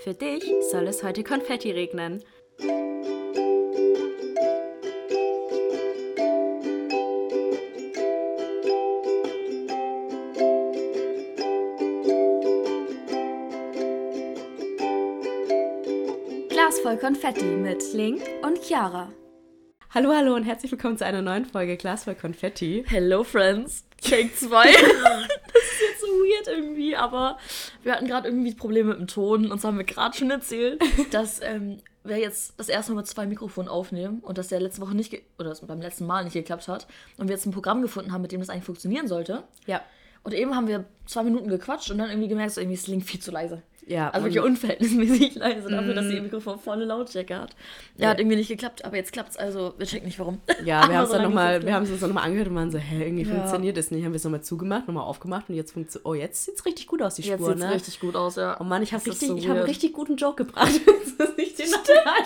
Für dich soll es heute Konfetti regnen. Glas voll Konfetti mit Link und Chiara. Hallo, hallo und herzlich willkommen zu einer neuen Folge Glas voll Konfetti. Hello Friends, Take 2. das ist jetzt so weird irgendwie, aber wir hatten gerade irgendwie Probleme mit dem Ton. Uns haben wir gerade schon erzählt, dass ähm, wir jetzt das erste Mal mit zwei Mikrofonen aufnehmen und dass der letzte Woche nicht, oder beim letzten Mal nicht geklappt hat. Und wir jetzt ein Programm gefunden haben, mit dem das eigentlich funktionieren sollte. Ja. Und eben haben wir zwei Minuten gequatscht und dann irgendwie gemerkt, so irgendwie ist Link viel zu leise. Ja, Also wirklich unverhältnismäßig leise dafür, dass ihr Mikrofon volle Lautstärke hat. Ja, Ja. hat irgendwie nicht geklappt, aber jetzt klappt's. Also wir checken nicht warum. Ja, wir haben es so dann nochmal, wir haben es uns dann nochmal angehört und waren so, hä, irgendwie Ja. funktioniert das nicht. Haben wir es nochmal zugemacht, nochmal aufgemacht und jetzt funktioniert, oh, jetzt sieht es richtig gut aus, die Jetzt Spur, sieht's ne? richtig gut aus, ja. Oh Mann, ich habe richtig, so ich habe einen richtig guten Joke gebracht. das ist nicht den nochmal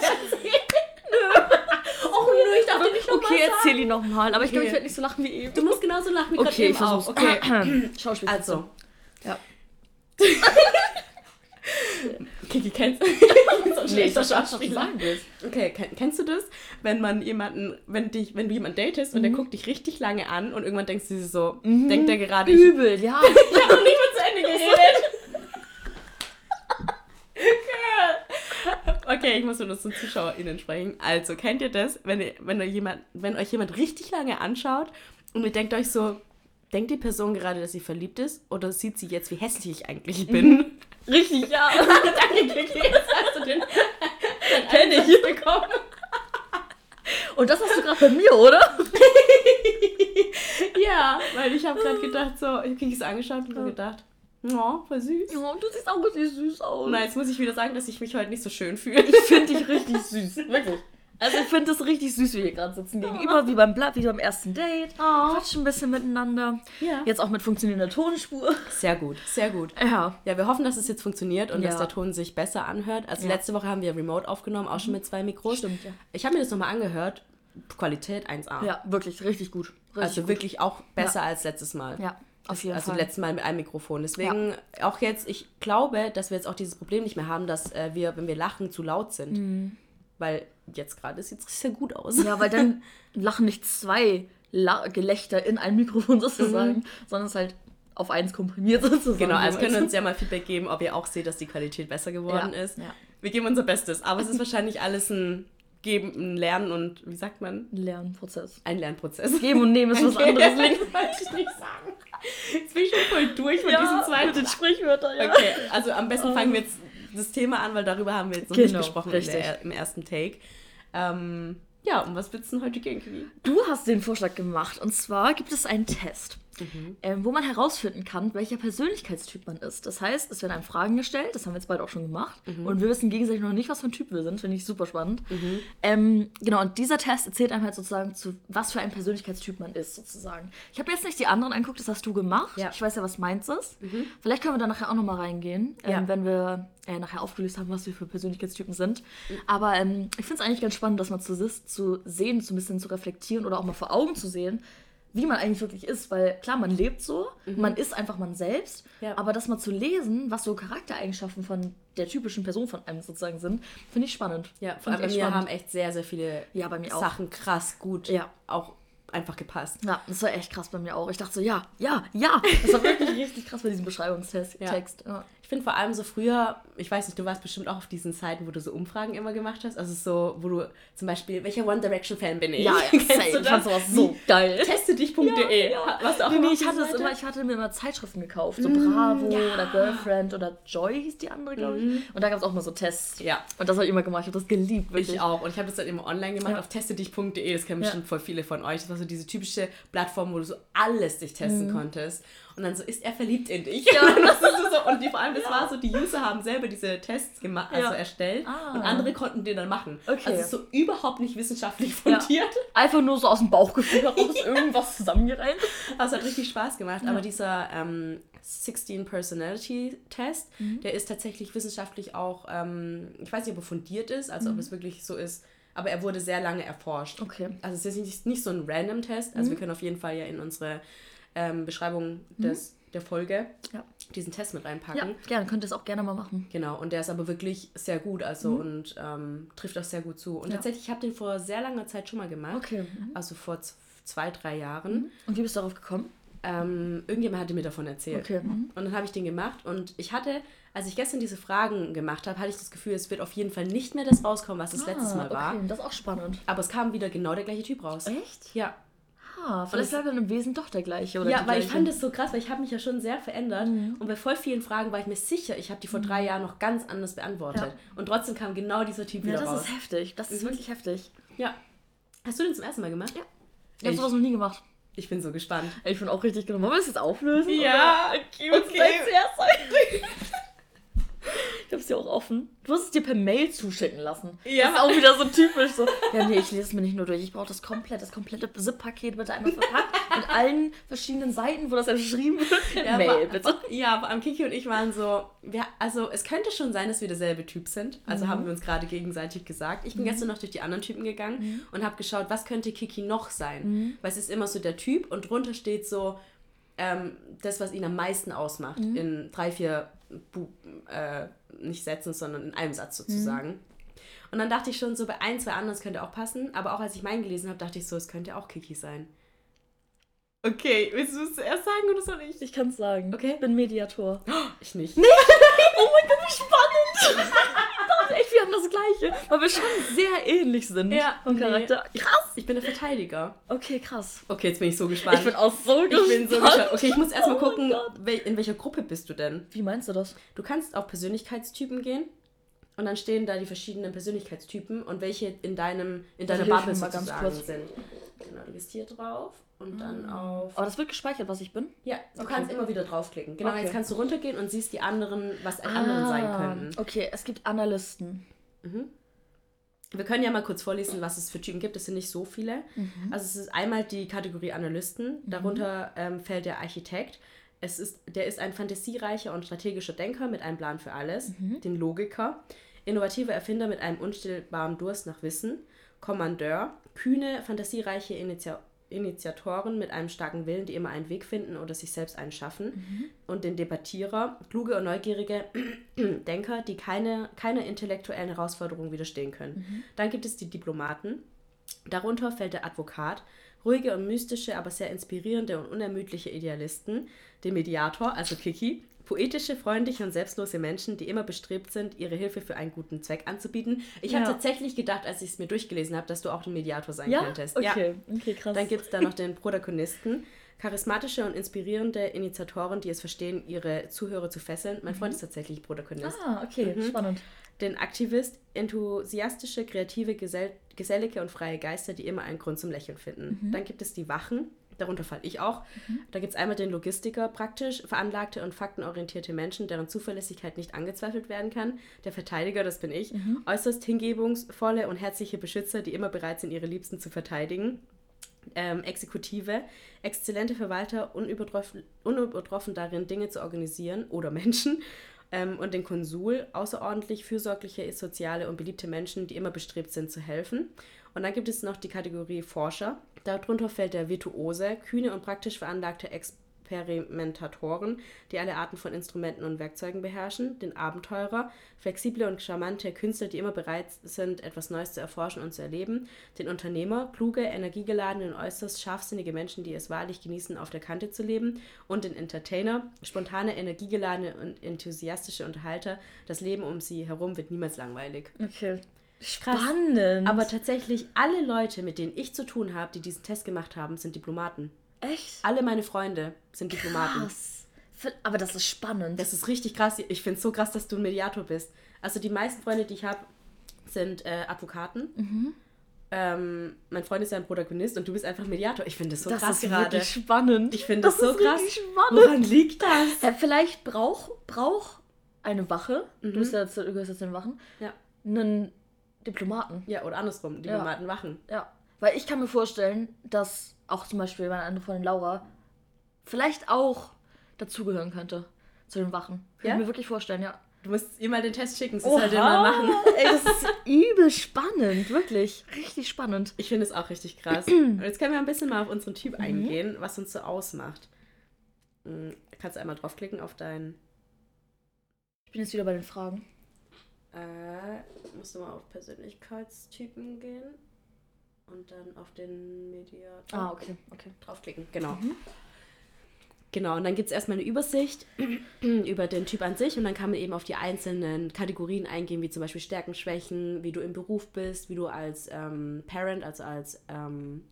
Oh, nö, ich den nicht nochmal Okay, erzähl ihn nochmal. Aber ich glaube, ich werde nicht so lachen wie eben. Du musst genauso lachen wie gerade Okay, eben auch. Okay, Schauspiel. also. Ja. Kiki, kennst du Nee, ich sagen willst. Okay, kenn, kennst du das, wenn man jemanden, wenn dich, wenn du jemanden datest Mhm. und der guckt dich richtig lange an und irgendwann denkst du so, denkt der gerade, Übel, ja. ich habe noch nicht mal zu Ende geredet. Okay, ich muss nur das zu ZuschauerInnen sprechen. Also, kennt ihr das, wenn, ihr, wenn, ihr jemand, wenn euch jemand richtig lange anschaut und ihr denkt euch so, denkt die Person gerade, dass sie verliebt ist oder sieht sie jetzt, wie hässlich ich eigentlich bin? Richtig, ja. Danke, Kiki, jetzt hast du den, den Kenn ich. Bekommen. Und das hast du gerade bei mir, oder? Ja, weil ich habe gerade gedacht, so, ich habe Kikis angeschaut und so gedacht, oh, voll süß. Ja, du siehst auch richtig süß aus. Und jetzt muss ich wieder sagen, dass ich mich heute nicht so schön fühle. Ich finde dich richtig süß. Wirklich. Also ich finde es richtig süß, wie wir hier gerade sitzen. Gegenüber, wie beim Blatt, wie beim ersten Date. Oh. Quatschen ein bisschen miteinander. Ja. Jetzt auch mit funktionierender Tonspur. Sehr gut, sehr gut. Ja. Ja, wir hoffen, dass es jetzt funktioniert und Ja. dass der Ton sich besser anhört. Also Ja. Mhm. letzte Woche haben wir Remote aufgenommen, auch schon mit zwei Mikros. Stimmt, ja. Ich habe mir das nochmal angehört. Qualität 1A. Ja, wirklich, richtig gut. Richtig also gut. wirklich auch besser als letztes Mal. Ja, auf jeden also Fall. letztes Mal mit einem Mikrofon. Deswegen auch jetzt, ich glaube, dass wir jetzt auch dieses Problem nicht mehr haben, dass äh, wir, wenn wir lachen, zu laut sind. Weil jetzt gerade sieht es sehr gut aus. Mhm. Ja, weil dann lachen nicht zwei La Gelächter in ein Mikrofon sozusagen, sondern es ist halt auf eins komprimiert sozusagen. Genau, also jeweils. könnt ihr uns ja mal Feedback geben, ob ihr auch seht, dass die Qualität besser geworden Ja, ist. ja. Wir geben unser Bestes, aber es ist wahrscheinlich alles ein Geben, ein Lernen und, wie sagt man, Ein Lernprozess. ein Lernprozess. Geben und nehmen ist was anderes. Link. wollte ich nicht sagen. Jetzt bin ich schon voll durch mit Ja, diesen zwei. mit den Sprichwörtern, ja. Okay, also am besten fangen wir jetzt das Thema an, weil darüber haben wir jetzt noch Genau, nicht gesprochen der, im ersten Take. Ähm, ja, um was willst du denn heute gehen, Kiwi? Du hast den Vorschlag gemacht. Und zwar gibt es einen Test, ähm, wo man herausfinden kann, welcher Persönlichkeitstyp man ist. Das heißt, es werden einem Fragen gestellt, das haben wir jetzt beide auch schon gemacht. Und wir wissen gegenseitig noch nicht, was für ein Typ wir sind. Finde ich super spannend. Ähm, genau, und dieser Test erzählt einem halt sozusagen, zu was für ein Persönlichkeitstyp man ist, sozusagen. Ich habe jetzt nicht die anderen angeguckt, das hast du gemacht. Ja. Ich weiß ja, was meins ist. Vielleicht können wir da nachher auch nochmal reingehen, ähm, Ja. wenn wir äh, nachher aufgelöst haben, was wir für Persönlichkeitstypen sind. Aber ähm, ich finde es eigentlich ganz spannend, das mal zu, zu sehen, so ein bisschen zu reflektieren oder auch mal vor Augen zu sehen, wie man eigentlich wirklich ist. Weil klar, man lebt so, man ist einfach man selbst, Ja. aber das mal zu lesen, was so Charaktereigenschaften von der typischen Person von einem sozusagen sind, finde ich spannend. Ja, vor allem bei mir haben echt sehr, sehr viele Ja, bei mir auch. Sachen krass gut Ja. auch einfach gepasst. Ja, das war echt krass bei mir auch. Ich dachte so, ja, ja, ja. Das war wirklich richtig krass bei diesem Beschreibungstext. Ja. Ja. Ich finde vor allem so früher, ich weiß nicht, du warst bestimmt auch auf diesen Seiten, wo du so Umfragen immer gemacht hast. Also so, wo du zum Beispiel, welcher One Direction Fan bin ich? Ja, Kennst du Ich fand das? sowas so geil. Teste-dich.de. Ja, Warst du auch nee, nee, ich hatte es immer, ich hatte mir immer Zeitschriften gekauft. So Bravo oder Girlfriend oder Joy hieß die andere, glaube ich. Und da gab es auch mal so Tests. Ja. Und das habe ich immer gemacht. Ich habe das geliebt, wirklich. Ich auch. Und ich habe das dann immer online gemacht Ja. auf teste-dich.de. Das kennen Ja. bestimmt voll viele von euch. Das war so diese typische Plattform, wo du so alles dich testen Mhm. konntest. Und dann so, ist er verliebt in dich? Ja. Und, so, und die, vor allem, das war so, die User haben selber diese Tests gemacht, also Ja. erstellt. Ah. Und andere konnten den dann machen. Okay. Also es ist so überhaupt nicht wissenschaftlich Ja. fundiert. Einfach nur so aus dem Bauchgefühl heraus irgendwas zusammengereimt. Es hat richtig Spaß gemacht. Aber dieser ähm, 16 Personality Test, Mhm. der ist tatsächlich wissenschaftlich auch, ähm, ich weiß nicht, ob er fundiert ist, also ob es wirklich so ist, aber er wurde sehr lange erforscht. Mhm. Okay. Mhm. Also es ist nicht, nicht so ein random Test. Also wir können auf jeden Fall ja in unsere ähm, Beschreibung des, der Folge Ja. diesen Test mit reinpacken. Ja, gerne, könnt ihr es auch gerne mal machen. Genau, und der ist aber wirklich sehr gut, also und ähm, trifft auch sehr gut zu. Und Ja. tatsächlich, ich habe den vor sehr langer Zeit schon mal gemacht. Okay. Mhm. Also vor zwei, drei Jahren. Und wie bist du darauf gekommen? Ähm, irgendjemand hatte mir davon erzählt. Okay. Mhm. Und dann habe ich den gemacht und ich hatte, als ich gestern diese Fragen gemacht habe, hatte ich das Gefühl, es wird auf jeden Fall nicht mehr das rauskommen, was das letztes Mal war. Ah, Okay, das ist auch spannend. Aber es kam wieder genau der gleiche Typ raus. Echt? Ja. Ah, vielleicht das- bleibt dann im Wesen doch der gleiche, oder? ja, weil ich fand es so krass, weil ich habe mich ja schon sehr verändert und bei voll vielen Fragen war ich mir sicher, ich habe die vor drei Jahren noch ganz anders beantwortet. Ja. Und trotzdem kam genau dieser Typ Ja, wieder das raus. ist heftig. Das ist Mhm. wirklich heftig. Ja. Hast du den zum ersten Mal gemacht? Ja. Ich habe sowas noch nie gemacht. Ich bin so gespannt. Ich bin auch richtig genommen. Wollen wir das jetzt auflösen? Ja, okay. Okay. Ich hab's dir auch offen. Du hast es dir per Mail zuschicken lassen. Ja. Das ist auch wieder so typisch so. Ja, nee, ich lese es mir nicht nur durch. Ich brauche das komplett, das komplette ZIP-Paket bitte einmal verpackt mit allen verschiedenen Seiten, wo das geschrieben wird. Ja, Mail, bitte. Ja, aber am Kiki und ich waren so, wir, also es könnte schon sein, dass wir derselbe Typ sind. Also haben wir uns gerade gegenseitig gesagt. Ich bin gestern noch durch die anderen Typen gegangen und habe geschaut, was könnte Kiki noch sein. Weil es ist immer so der Typ und drunter steht so ähm, das, was ihn am meisten ausmacht. In drei, vier, äh, nicht Sätzen, sondern in einem Satz sozusagen. Und dann dachte ich schon so, bei ein, zwei anderen, es könnte auch passen. Aber auch als ich meinen gelesen habe, dachte ich so, es könnte auch Kiki sein. Okay, willst du es zuerst sagen oder soll ich? Ich kann's sagen. Okay. Ich bin Mediator. Ich nicht. Oh mein Gott, wie spannend! Wir haben das Gleiche. Weil wir schon sehr ähnlich sind. Ja, Vom nee. Charakter. Krass. Ich bin der Verteidiger. Okay, krass. Okay, jetzt bin ich so gespannt. Ich bin auch so Ich gespannt. bin so gespannt. Okay, ich muss erstmal Oh gucken, in welcher Gruppe bist du denn? Wie meinst du das? Du kannst auf Persönlichkeitstypen gehen und dann stehen da die verschiedenen Persönlichkeitstypen und welche in deinem in deiner Bubble mal ganz sozusagen kurz. sind. Genau, du gehst hier drauf und dann auf. Aber das wird gespeichert, was ich bin? Ja, du Okay. kannst immer wieder draufklicken. Genau, Okay. jetzt kannst du runtergehen und siehst die anderen, was die anderen sein Ah, könnten. Okay, es gibt Analysten. Wir können ja mal kurz vorlesen, was es für Typen gibt. Es sind nicht so viele. Also es ist einmal die Kategorie Analysten. Darunter ähm, fällt der Architekt. Es ist, der ist ein fantasiereicher und strategischer Denker mit einem Plan für alles. Den Logiker. Innovativer Erfinder mit einem unstillbaren Durst nach Wissen. Kommandeur. Kühne, fantasiereiche Initiatoren. Initiatoren mit einem starken Willen, die immer einen Weg finden oder sich selbst einen schaffen. Und den Debattierer, kluge und neugierige Denker, die keine, keiner intellektuellen Herausforderung widerstehen können. Dann gibt es die Diplomaten. Darunter fällt der Advokat, ruhige und mystische, aber sehr inspirierende und unermüdliche Idealisten, den Mediator, also Kiki, poetische, freundliche und selbstlose Menschen, die immer bestrebt sind, ihre Hilfe für einen guten Zweck anzubieten. Ich habe Ja. tatsächlich gedacht, als ich es mir durchgelesen habe, dass du auch ein Mediator sein Ja? könntest. Okay, okay, krass. Dann gibt es da noch den Protagonisten. Charismatische und inspirierende Initiatoren, die es verstehen, ihre Zuhörer zu fesseln. Mein Freund ist tatsächlich Protagonist. ah, okay, spannend. Den Aktivist, enthusiastische, kreative, gesell gesellige und freie Geister, die immer einen Grund zum Lächeln finden. Dann gibt es die Wachen, darunter falle ich auch. Da gibt es einmal den Logistiker, praktisch veranlagte und faktenorientierte Menschen, deren Zuverlässigkeit nicht angezweifelt werden kann. Der Verteidiger, das bin ich. Äußerst hingebungsvolle und herzliche Beschützer, die immer bereit sind, ihre Liebsten zu verteidigen. Ähm, Exekutive, exzellente Verwalter, unübertroffen, unübertroffen darin, Dinge zu organisieren oder Menschen. Ähm, und den Konsul, außerordentlich fürsorgliche, soziale und beliebte Menschen, die immer bestrebt sind zu helfen. Und dann gibt es noch die Kategorie Forscher. Darunter fällt der Virtuose, kühne und praktisch veranlagte Experimentatoren, die alle Arten von Instrumenten und Werkzeugen beherrschen, den Abenteurer, flexible und charmante Künstler, die immer bereit sind, etwas Neues zu erforschen und zu erleben, den Unternehmer, kluge, energiegeladene und äußerst scharfsinnige Menschen, die es wahrlich genießen, auf der Kante zu leben, und den Entertainer, spontane, energiegeladene und enthusiastische Unterhalter. Das Leben um sie herum wird niemals langweilig. Okay. Krass. Spannend. Aber tatsächlich, alle Leute, mit denen ich zu tun habe, die diesen Test gemacht haben, sind Diplomaten. Echt? Alle meine Freunde sind Diplomaten. Krass. Aber das ist spannend. Das ist richtig krass. Ich finde es so krass, dass du ein Mediator bist. Also die meisten Freunde, die ich habe, sind äh, Advokaten. Mhm. Ähm, mein Freund ist ja ein Protagonist und du bist einfach Mediator. Ich finde das so das krass ist gerade. wirklich spannend. Ich finde das, so ist krass. spannend. Woran liegt das? Ja, vielleicht braucht brauch eine Wache, Mhm. du bist ja gehörst jetzt zu den Wachen, Ja. einen Diplomaten. ja, oder andersrum. Diplomaten wachen. Ja. Weil ich kann mir vorstellen, dass auch zum Beispiel meine andere Freundin Laura vielleicht auch dazugehören könnte. Zu den Wachen. Kann Ja? ich mir wirklich vorstellen, ja. Du musst ihr mal den Test schicken. Sie soll den mal machen. Ey, das ist übel spannend, wirklich. Richtig spannend. Ich finde es auch richtig krass. Und jetzt können wir ein bisschen mal auf unseren Mhm. Typ eingehen, was uns so ausmacht. Mhm. Kannst du einmal draufklicken auf dein. Ich bin jetzt wieder bei den Fragen. Äh, musst du mal auf Persönlichkeitstypen gehen und dann auf den Mediator. Ah, okay, okay. Draufklicken, genau. Genau, und dann gibt es erstmal eine Übersicht über den Typ an sich und dann kann man eben auf die einzelnen Kategorien eingehen, wie zum Beispiel Stärken, Schwächen, wie du im Beruf bist, wie du als ähm, Parent, also als ähm,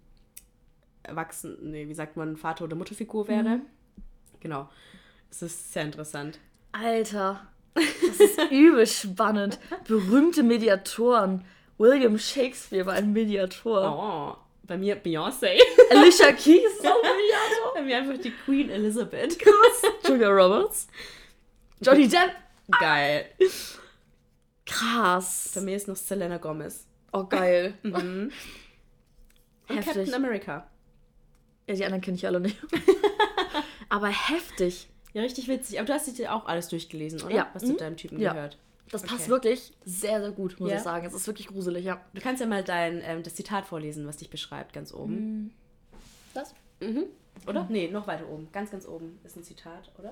Erwachsen, nee, wie sagt man, Vater- oder Mutterfigur wäre. Genau. Das ist sehr interessant. Alter, das ist übel spannend. Berühmte Mediatoren. William Shakespeare war ein Mediator. Oh, bei mir Beyoncé. Alicia Keys ist auch ein Mediator. bei mir einfach die Queen Elizabeth. Julia Roberts. Johnny Depp. Geil. Krass. Bei mir ist noch Selena Gomez. Oh, geil. Mhm. Und Heftig. Captain America. Ja, die anderen kenne ich alle nicht. Aber heftig. Ja, richtig witzig. Aber du hast dir auch alles durchgelesen, oder? Ja. Was zu Mhm. deinem Typen Ja. gehört. Das passt Okay. wirklich sehr, sehr gut, muss Ja? ich sagen. Es ist wirklich gruselig, ja. Du kannst ja mal dein, ähm, das Zitat vorlesen, was dich beschreibt, ganz oben. Das? Mhm. Oder? Nee, noch weiter oben. Ganz, ganz oben ist ein Zitat, oder?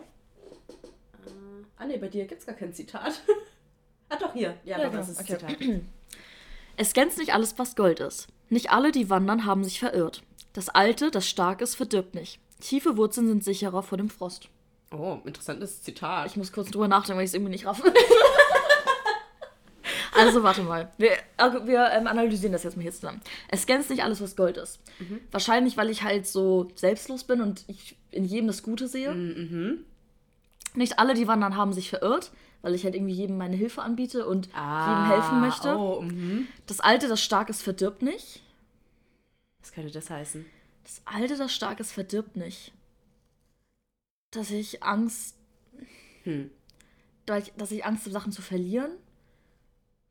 Äh, ah, nee, bei dir gibt es gar kein Zitat. ah, doch, hier. Ja, doch, genau. das ist Okay. Zitat. Es glänzt nicht alles, was Gold ist. Nicht alle, die wandern, haben sich verirrt. Das Alte, das stark ist, verdirbt nicht. Tiefe Wurzeln sind sicherer vor dem Frost. Oh, interessantes Zitat. Ich muss kurz drüber nachdenken, weil ich es irgendwie nicht raffe. also, warte mal. Wir, wir ähm, analysieren das jetzt mal hier zusammen. Es glänzt nicht alles, was Gold ist. Wahrscheinlich, weil ich halt so selbstlos bin und ich in jedem das Gute sehe. Mhm. Nicht alle, die wandern, haben sich verirrt, weil ich halt irgendwie jedem meine Hilfe anbiete und Ah, jedem helfen möchte. Oh, mhm. Das Alte, das stark ist, verdirbt nicht. Was könnte das heißen? Das Alte, das stark ist, verdirbt nicht. Dass ich Angst, Hm. dass ich Angst habe, Sachen zu verlieren.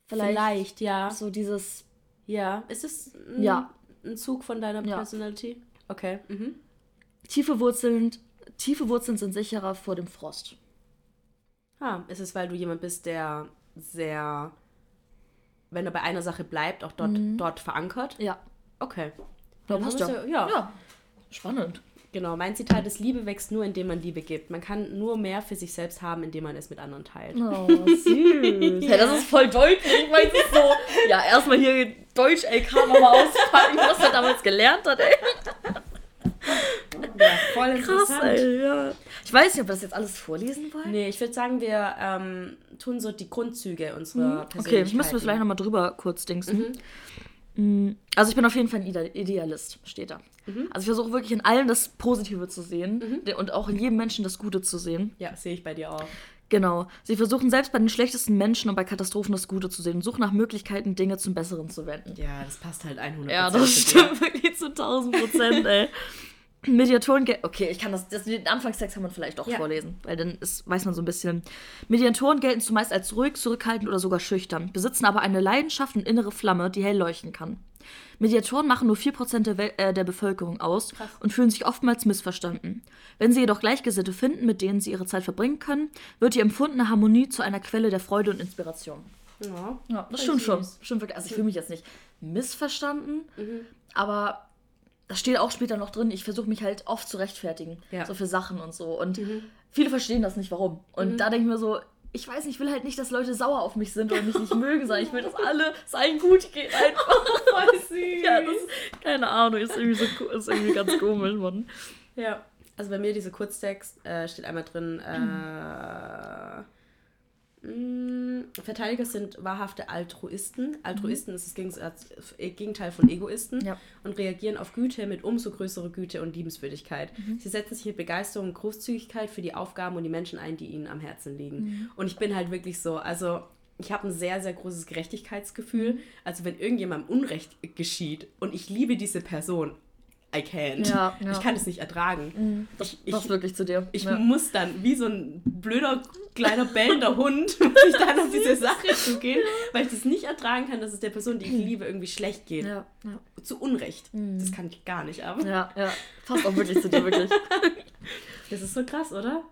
Vielleicht, Vielleicht, ja. so dieses, Ja. Ist es ein, Ja. ein Zug von deiner Ja. Personality? Okay. Mhm. tiefe Wurzeln, tiefe Wurzeln sind sicherer vor dem Frost. Ah, ist es, weil du jemand bist, der sehr, wenn er bei einer Sache bleibt, auch dort, dort verankert? Ja. Okay. Ja, passt ja. ja. ja. Spannend. Genau, mein Zitat ist, Liebe wächst nur, indem man Liebe gibt. Man kann nur mehr für sich selbst haben, indem man es mit anderen teilt. Oh, süß. ja. das ist voll deutlich. Es ist so, ja, erstmal hier Deutsch-LK nochmal auspacken, was er damals gelernt hat, ey. Ja, voll Krass, ey, ja. Ich weiß nicht, ob wir das jetzt alles vorlesen wollen. Nee, ich würde sagen, wir ähm, tun so die Grundzüge unserer Persönlichkeit. Mhm. Okay, ich müssen wir vielleicht nochmal drüber kurz dingsen. Mm, Also ich bin auf jeden Fall ein Ide- Idealist, steht da. Also ich versuche wirklich in allem das Positive zu sehen de- und auch in jedem Menschen das Gute zu sehen. Ja, sehe ich bei dir auch. Genau. Sie versuchen selbst bei den schlechtesten Menschen und bei Katastrophen das Gute zu sehen und suchen nach Möglichkeiten, Dinge zum Besseren zu wenden. Ja, das passt halt 100%. Ja, das stimmt wirklich zu 1000 Prozent, ey. Mediatoren, okay, ich kann das, das, den Anfangstext kann man vielleicht doch Ja. vorlesen, weil dann ist, weiß man so ein bisschen. Mediatoren gelten zumeist als ruhig, zurückhaltend oder sogar schüchtern, besitzen aber eine Leidenschaft und innere Flamme, die hell leuchten kann. Mediatoren machen nur 4% der, Wel äh, der Bevölkerung aus Krass. und fühlen sich oftmals missverstanden. Wenn sie jedoch Gleichgesinnte finden, mit denen sie ihre Zeit verbringen können, wird die empfundene Harmonie zu einer Quelle der Freude und Inspiration. Ja. Ja, das stimmt schon. Stimmt wirklich. Also ich fühle mich jetzt nicht missverstanden, Mhm. aber das steht auch später noch drin. Ich versuche mich halt oft zu rechtfertigen. Ja. So für Sachen und so. Und Mhm. viele verstehen das nicht, warum. Und da denke ich mir so, ich weiß nicht, ich will halt nicht, dass Leute sauer auf mich sind oder mich nicht mögen, sondern ich will, dass alle es allen gut geht einfach. Voll süß. ja, das keine Ahnung, ist irgendwie so ist irgendwie ganz komisch, Mann. Ja. Also bei mir dieser Kurztext äh, steht einmal drin, äh, mh, Verteidiger sind wahrhafte Altruisten. Altruisten ist das äh, Gegenteil von Egoisten Ja. und reagieren auf Güte mit umso größerer Güte und Liebenswürdigkeit. Sie setzen sich mit Begeisterung und Großzügigkeit für die Aufgaben und die Menschen ein, die ihnen am Herzen liegen. Und ich bin halt wirklich so, also ich habe ein sehr, sehr großes Gerechtigkeitsgefühl. Also wenn irgendjemandem Unrecht geschieht und ich liebe diese Person, I can't. Ja, ja. Ich kann es nicht ertragen. Das Ich- passt wirklich zu dir. Ich ja. muss dann wie so ein blöder, kleiner, bellender Hund, muss ich dann auf diese Sache zugehen, weil ich das nicht ertragen kann, dass es der Person, die ich liebe, irgendwie schlecht geht. ja. Zu Unrecht. Das kann ich gar nicht ab. Ja, ja. Passt auch wirklich zu dir, wirklich. Das ist so krass, oder?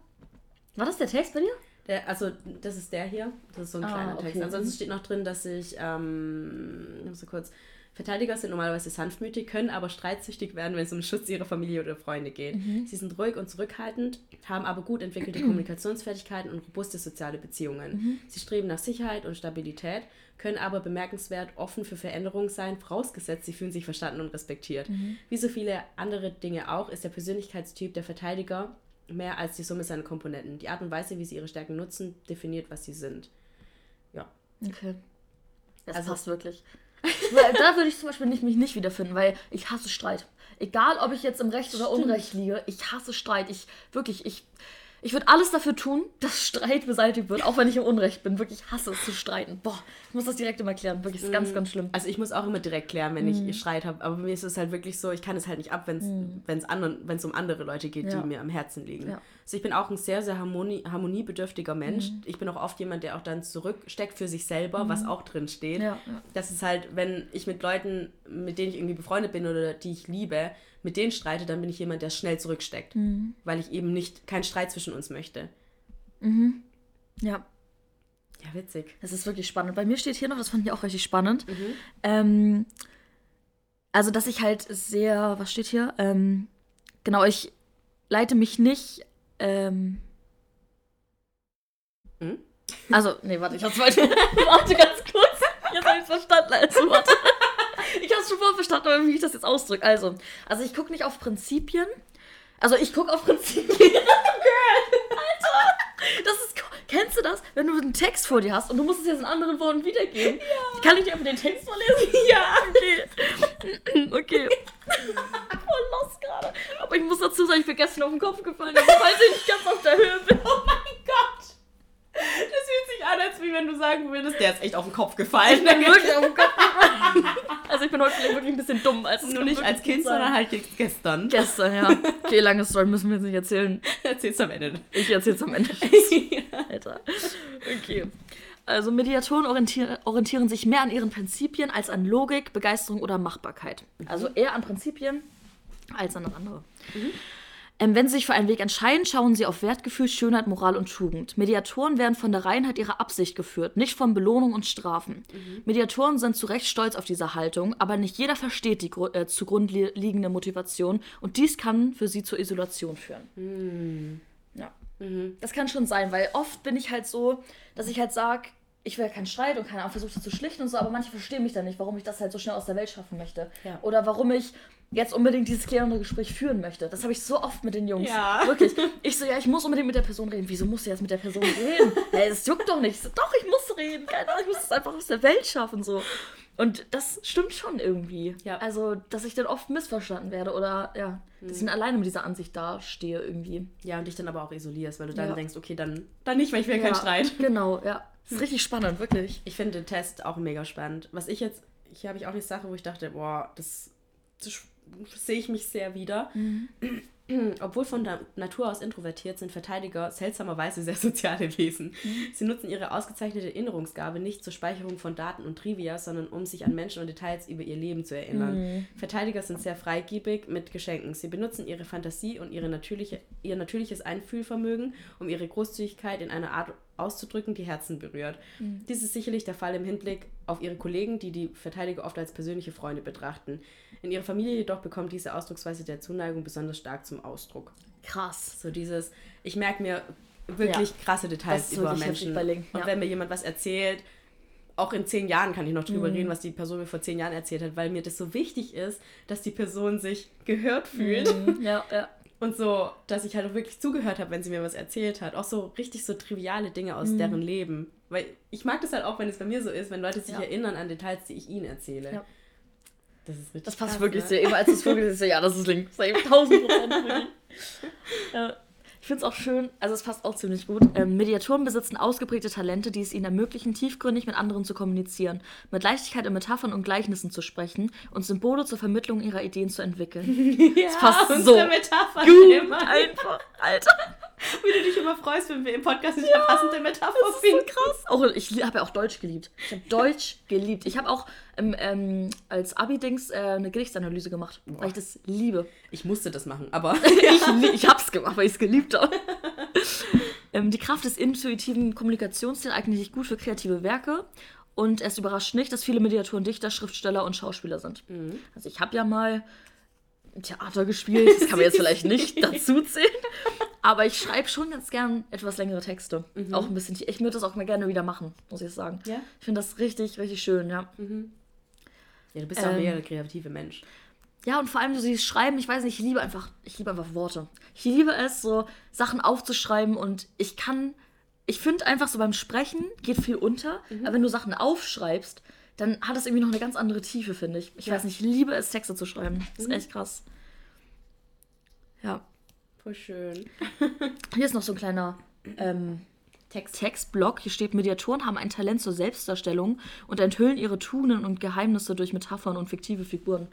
War das der Text bei dir? Der, also, das ist der hier. Das ist so ein Ah, kleiner okay. Text. Ansonsten steht noch drin, dass ich, ähm, ich muss so kurz, Verteidiger sind normalerweise sanftmütig, können aber streitsüchtig werden, wenn es um den Schutz ihrer Familie oder Freunde geht. Mhm. Sie sind ruhig und zurückhaltend, haben aber gut entwickelte Kommunikationsfertigkeiten und robuste soziale Beziehungen. Mhm. Sie streben nach Sicherheit und Stabilität, können aber bemerkenswert offen für Veränderungen sein, vorausgesetzt, sie fühlen sich verstanden und respektiert. Mhm. Wie so viele andere Dinge auch, ist der Persönlichkeitstyp der Verteidiger mehr als die Summe seiner Komponenten. Die Art und Weise, wie sie ihre Stärken nutzen, definiert, was sie sind. Ja. Okay. Das Also- passt wirklich. Weil da würde ich zum Beispiel nicht, mich nicht wiederfinden, weil ich hasse Streit. Egal, ob ich jetzt im Recht oder Unrecht liege, ich hasse Streit. Ich wirklich, ich, ich würde alles dafür tun, dass Streit beseitigt wird, auch wenn ich im Unrecht bin. Wirklich ich hasse es zu streiten. Boah, ich muss das direkt immer klären. Wirklich, ist ganz, ganz schlimm. Also ich muss auch immer direkt klären, wenn Mhm. ich Streit habe. Aber bei mir ist es halt wirklich so, ich kann es halt nicht ab, wenn es wenn's um andere Leute geht, Ja. die mir am Herzen liegen. Ja. Also ich bin auch ein sehr, sehr harmonie, harmoniebedürftiger Mensch. Mhm. Ich bin auch oft jemand, der auch dann zurücksteckt für sich selber, was auch drin steht. Ja, ja. Das ist halt, wenn ich mit Leuten, mit denen ich irgendwie befreundet bin oder die ich liebe, mit denen streite, dann bin ich jemand, der schnell zurücksteckt. Mhm. Weil ich eben nicht, keinen Streit zwischen uns möchte. Ja, Ja, witzig. das ist wirklich spannend. Bei mir steht hier noch, das fand ich auch richtig spannend. Ähm, also, dass ich halt sehr, was steht hier? Ähm, genau, ich leite mich nicht. Ähm, Hm? Also, nee, warte, ich hab's falsch. warte ganz kurz. Jetzt hab ich's verstanden. Also, warte. Ich hab's schon vorher verstanden, aber wie ich das jetzt ausdrücke. Also, also ich gucke nicht auf Prinzipien. Also, ich gucke auf Prinzipien. Girl, Alter. Das ist. Kennst du das? Wenn du einen Text vor dir hast und du musst es jetzt in anderen Worten wiedergeben. Kann ich dir einfach den Text vorlesen? Ja. Okay. okay. Voll lost gerade. Aber ich muss dazu sagen, ich bin gestern auf den Kopf gefallen, also falls ich nicht ganz auf der Höhe bin. Oh mein Gott! Das fühlt sich an, als wie wenn du sagen würdest, der ist echt auf den Kopf gefallen. Ich bin wirklich auf den Kopf gefallen. Also ich bin heute vielleicht wirklich ein bisschen dumm. Es Nur nicht als Kind, sein. sondern halt gestern. Gestern, ja. Okay, lange Story müssen wir jetzt nicht erzählen. Erzähl's am Ende. Ich erzähl's am Ende. Alter. Okay. Also Mediatoren orientieren, orientieren sich mehr an ihren Prinzipien als an Logik, Begeisterung oder Machbarkeit. Also eher an Prinzipien als an andere. Ähm, wenn sie sich für einen Weg entscheiden, schauen sie auf Wertgefühl, Schönheit, Moral und Tugend. Mediatoren werden von der Reinheit ihrer Absicht geführt, nicht von Belohnung und Strafen. Mediatoren sind zu Recht stolz auf diese Haltung, aber nicht jeder versteht die äh, zugrunde liegende Motivation und dies kann für sie zur Isolation führen. Ja. Das kann schon sein, weil oft bin ich halt so, dass ich halt sage, ich will keinen Streit und keine Ahnung, versuche zu schlichten und so, aber manche verstehen mich dann nicht, warum ich das halt so schnell aus der Welt schaffen möchte. Ja. Oder warum ich jetzt unbedingt dieses klärende Gespräch führen möchte. Das habe ich so oft mit den Jungs. Ja. Wirklich. Ich so, ja, ich muss unbedingt mit der Person reden. Wieso musst du jetzt mit der Person reden? hey, es juckt doch nicht. Ich So, doch, ich muss reden. Keine Ahnung, ich muss es einfach aus der Welt schaffen. so. Und das stimmt schon irgendwie. Ja. Also, dass ich dann oft missverstanden werde oder ja, dass ich dann alleine mit dieser Ansicht dastehe irgendwie. Ja, und dich dann aber auch isolierst, weil du dann Ja. denkst, okay, dann, dann nicht, weil ich will keinen ja, Streit. Genau, ja. Das ist richtig spannend, wirklich. Ich finde den Test auch mega spannend. Was ich jetzt, hier habe ich auch eine Sache, wo ich dachte, boah, das, das sehe ich mich sehr wieder. Obwohl von der Natur aus introvertiert, sind Verteidiger seltsamerweise sehr soziale Wesen. Sie nutzen ihre ausgezeichnete Erinnerungsgabe nicht zur Speicherung von Daten und Trivia, sondern um sich an Menschen und Details über ihr Leben zu erinnern. Verteidiger sind sehr freigebig mit Geschenken. Sie benutzen ihre Fantasie und ihre natürliche, ihr natürliches Einfühlvermögen, um ihre Großzügigkeit in einer Art auszudrücken, die Herzen berührt. Dies ist sicherlich der Fall im Hinblick auf ihre Kollegen, die die Verteidiger oft als persönliche Freunde betrachten. In ihrer Familie jedoch bekommt diese Ausdrucksweise der Zuneigung besonders stark zum Ausdruck. Krass. So dieses, ich merke mir wirklich Ja. krasse Details über Menschen. Link, Und ja. wenn mir jemand was erzählt, auch in zehn Jahren kann ich noch drüber Mhm. reden, was die Person mir vor zehn Jahren erzählt hat, weil mir das so wichtig ist, dass die Person sich gehört fühlt. Ja, ja. Und so, dass ich halt auch wirklich zugehört habe, wenn sie mir was erzählt hat. Auch so richtig so triviale Dinge aus deren Leben. Weil ich mag das halt auch, wenn es bei mir so ist, wenn Leute sich Ja. erinnern an Details, die ich ihnen erzähle. Ja. Das ist richtig Das passt krass, wirklich ne? sehr. Immer als du es vorgelesen hast, ja, das ist Link. Safe, 1000 Prozent. wirklich. ja. Ich finde es auch schön, also es passt auch ziemlich gut. Ähm, Mediatoren besitzen ausgeprägte Talente, die es ihnen ermöglichen, tiefgründig mit anderen zu kommunizieren, mit Leichtigkeit in Metaphern und Gleichnissen zu sprechen und Symbole zur Vermittlung ihrer Ideen zu entwickeln. Ja, passt unsere so Metapher Gut, immer. einfach, Alter. Wie du dich immer freust, wenn wir im Podcast nicht eine passende Metapher Das ist so finden. krass. Auch, ich habe ja auch Deutsch geliebt. Ich habe Deutsch geliebt. Ich habe auch ähm, ähm, als Abi-Dings äh, eine Gedichtsanalyse gemacht, weil ich das liebe. Ich musste das machen, aber ich, ich hab's gemacht, weil ich es geliebt habe. ähm, die Kraft des intuitiven Kommunikationsstils eignet sich gut für kreative Werke. Und es überrascht nicht, dass viele Mediatoren Dichter, Schriftsteller und Schauspieler sind. Also ich habe ja mal Theater gespielt, das kann man jetzt vielleicht nicht dazu zählen. Aber ich schreibe schon ganz gern etwas längere Texte. Auch ein bisschen. Ich würde das auch mal gerne wieder machen, muss ich sagen. Ja? Ich finde das richtig, richtig schön, ja. Ja, du bist ja auch Ähm, mega der kreative Mensch. Ja, und vor allem so dieses Schreiben, ich weiß nicht, ich liebe einfach, ich liebe einfach Worte. Ich liebe es, so Sachen aufzuschreiben und ich kann, ich finde einfach so beim Sprechen geht viel unter, aber wenn du Sachen aufschreibst, dann hat es irgendwie noch eine ganz andere Tiefe, finde ich. Ich Ja. weiß nicht, ich liebe es, Texte zu schreiben. Das ist echt krass. Ja. Voll schön. Hier ist noch so ein kleiner ähm, Text. Textblock. Hier steht, Mediatoren haben ein Talent zur Selbstdarstellung und enthüllen ihre Tugenden und Geheimnisse durch Metaphern und fiktive Figuren.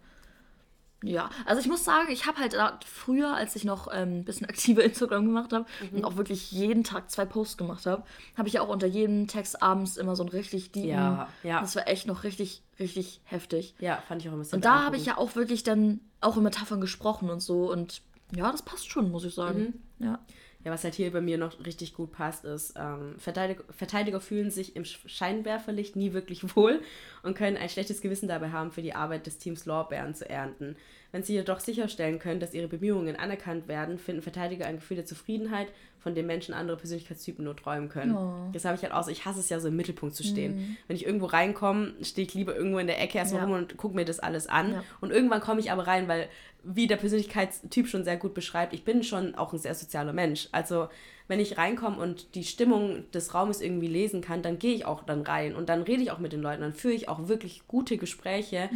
Ja, also ich muss sagen, ich habe halt früher, als ich noch ähm, ein bisschen aktive Instagram gemacht habe und auch wirklich jeden Tag zwei Posts gemacht habe, habe ich ja auch unter jedem Text abends immer so ein richtig deepen. Ja, ja. Das war echt noch richtig, richtig heftig. Ja, fand ich auch immer sehr Und da habe ich ja auch wirklich dann auch in Metaphern gesprochen und so und ja, das passt schon, muss ich sagen. Ja. Ja, was halt hier bei mir noch richtig gut passt, ist, ähm, Verteidiger, Verteidiger fühlen sich im Sch- Scheinwerferlicht nie wirklich wohl und können ein schlechtes Gewissen dabei haben, für die Arbeit des Teams Lorbeeren zu ernten. Wenn sie jedoch sicherstellen können, dass ihre Bemühungen anerkannt werden, finden Verteidiger ein Gefühl der Zufriedenheit, von dem Menschen andere Persönlichkeitstypen nur träumen können. Oh. Das habe ich halt auch so. Ich hasse es ja so im Mittelpunkt zu stehen. Wenn ich irgendwo reinkomme, stehe ich lieber irgendwo in der Ecke erstmal Ja. rum und gucke mir das alles an. Ja. Und irgendwann komme ich aber rein, weil, wie der Persönlichkeitstyp schon sehr gut beschreibt, ich bin schon auch ein sehr sozialer Mensch. Also, wenn ich reinkomme und die Stimmung des Raumes irgendwie lesen kann, dann gehe ich auch dann rein und dann rede ich auch mit den Leuten, dann führe ich auch wirklich gute Gespräche.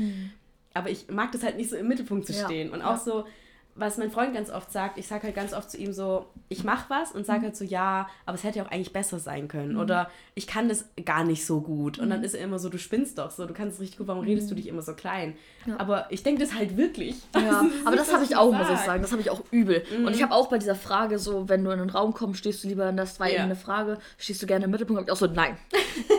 Aber ich mag das halt nicht so im Mittelpunkt zu Ja. stehen. Und Ja. auch so, was mein Freund ganz oft sagt, ich sage halt ganz oft zu ihm so, ich mache was und Mhm. sage halt so, ja, aber es hätte ja auch eigentlich besser sein können. Oder ich kann das gar nicht so gut. Mhm. Und dann ist er immer so, du spinnst doch so, du kannst es richtig gut, warum redest du dich immer so klein? Ja. Aber ich denke das halt wirklich. Ja, Also, ist aber das habe ich auch, muss ich sag. sagen. Das habe ich auch übel. Und ich habe auch bei dieser Frage so, wenn du in einen Raum kommst, stehst du lieber, das war Ja. eine Frage, stehst du gerne im Mittelpunkt? Hab ich auch so, nein.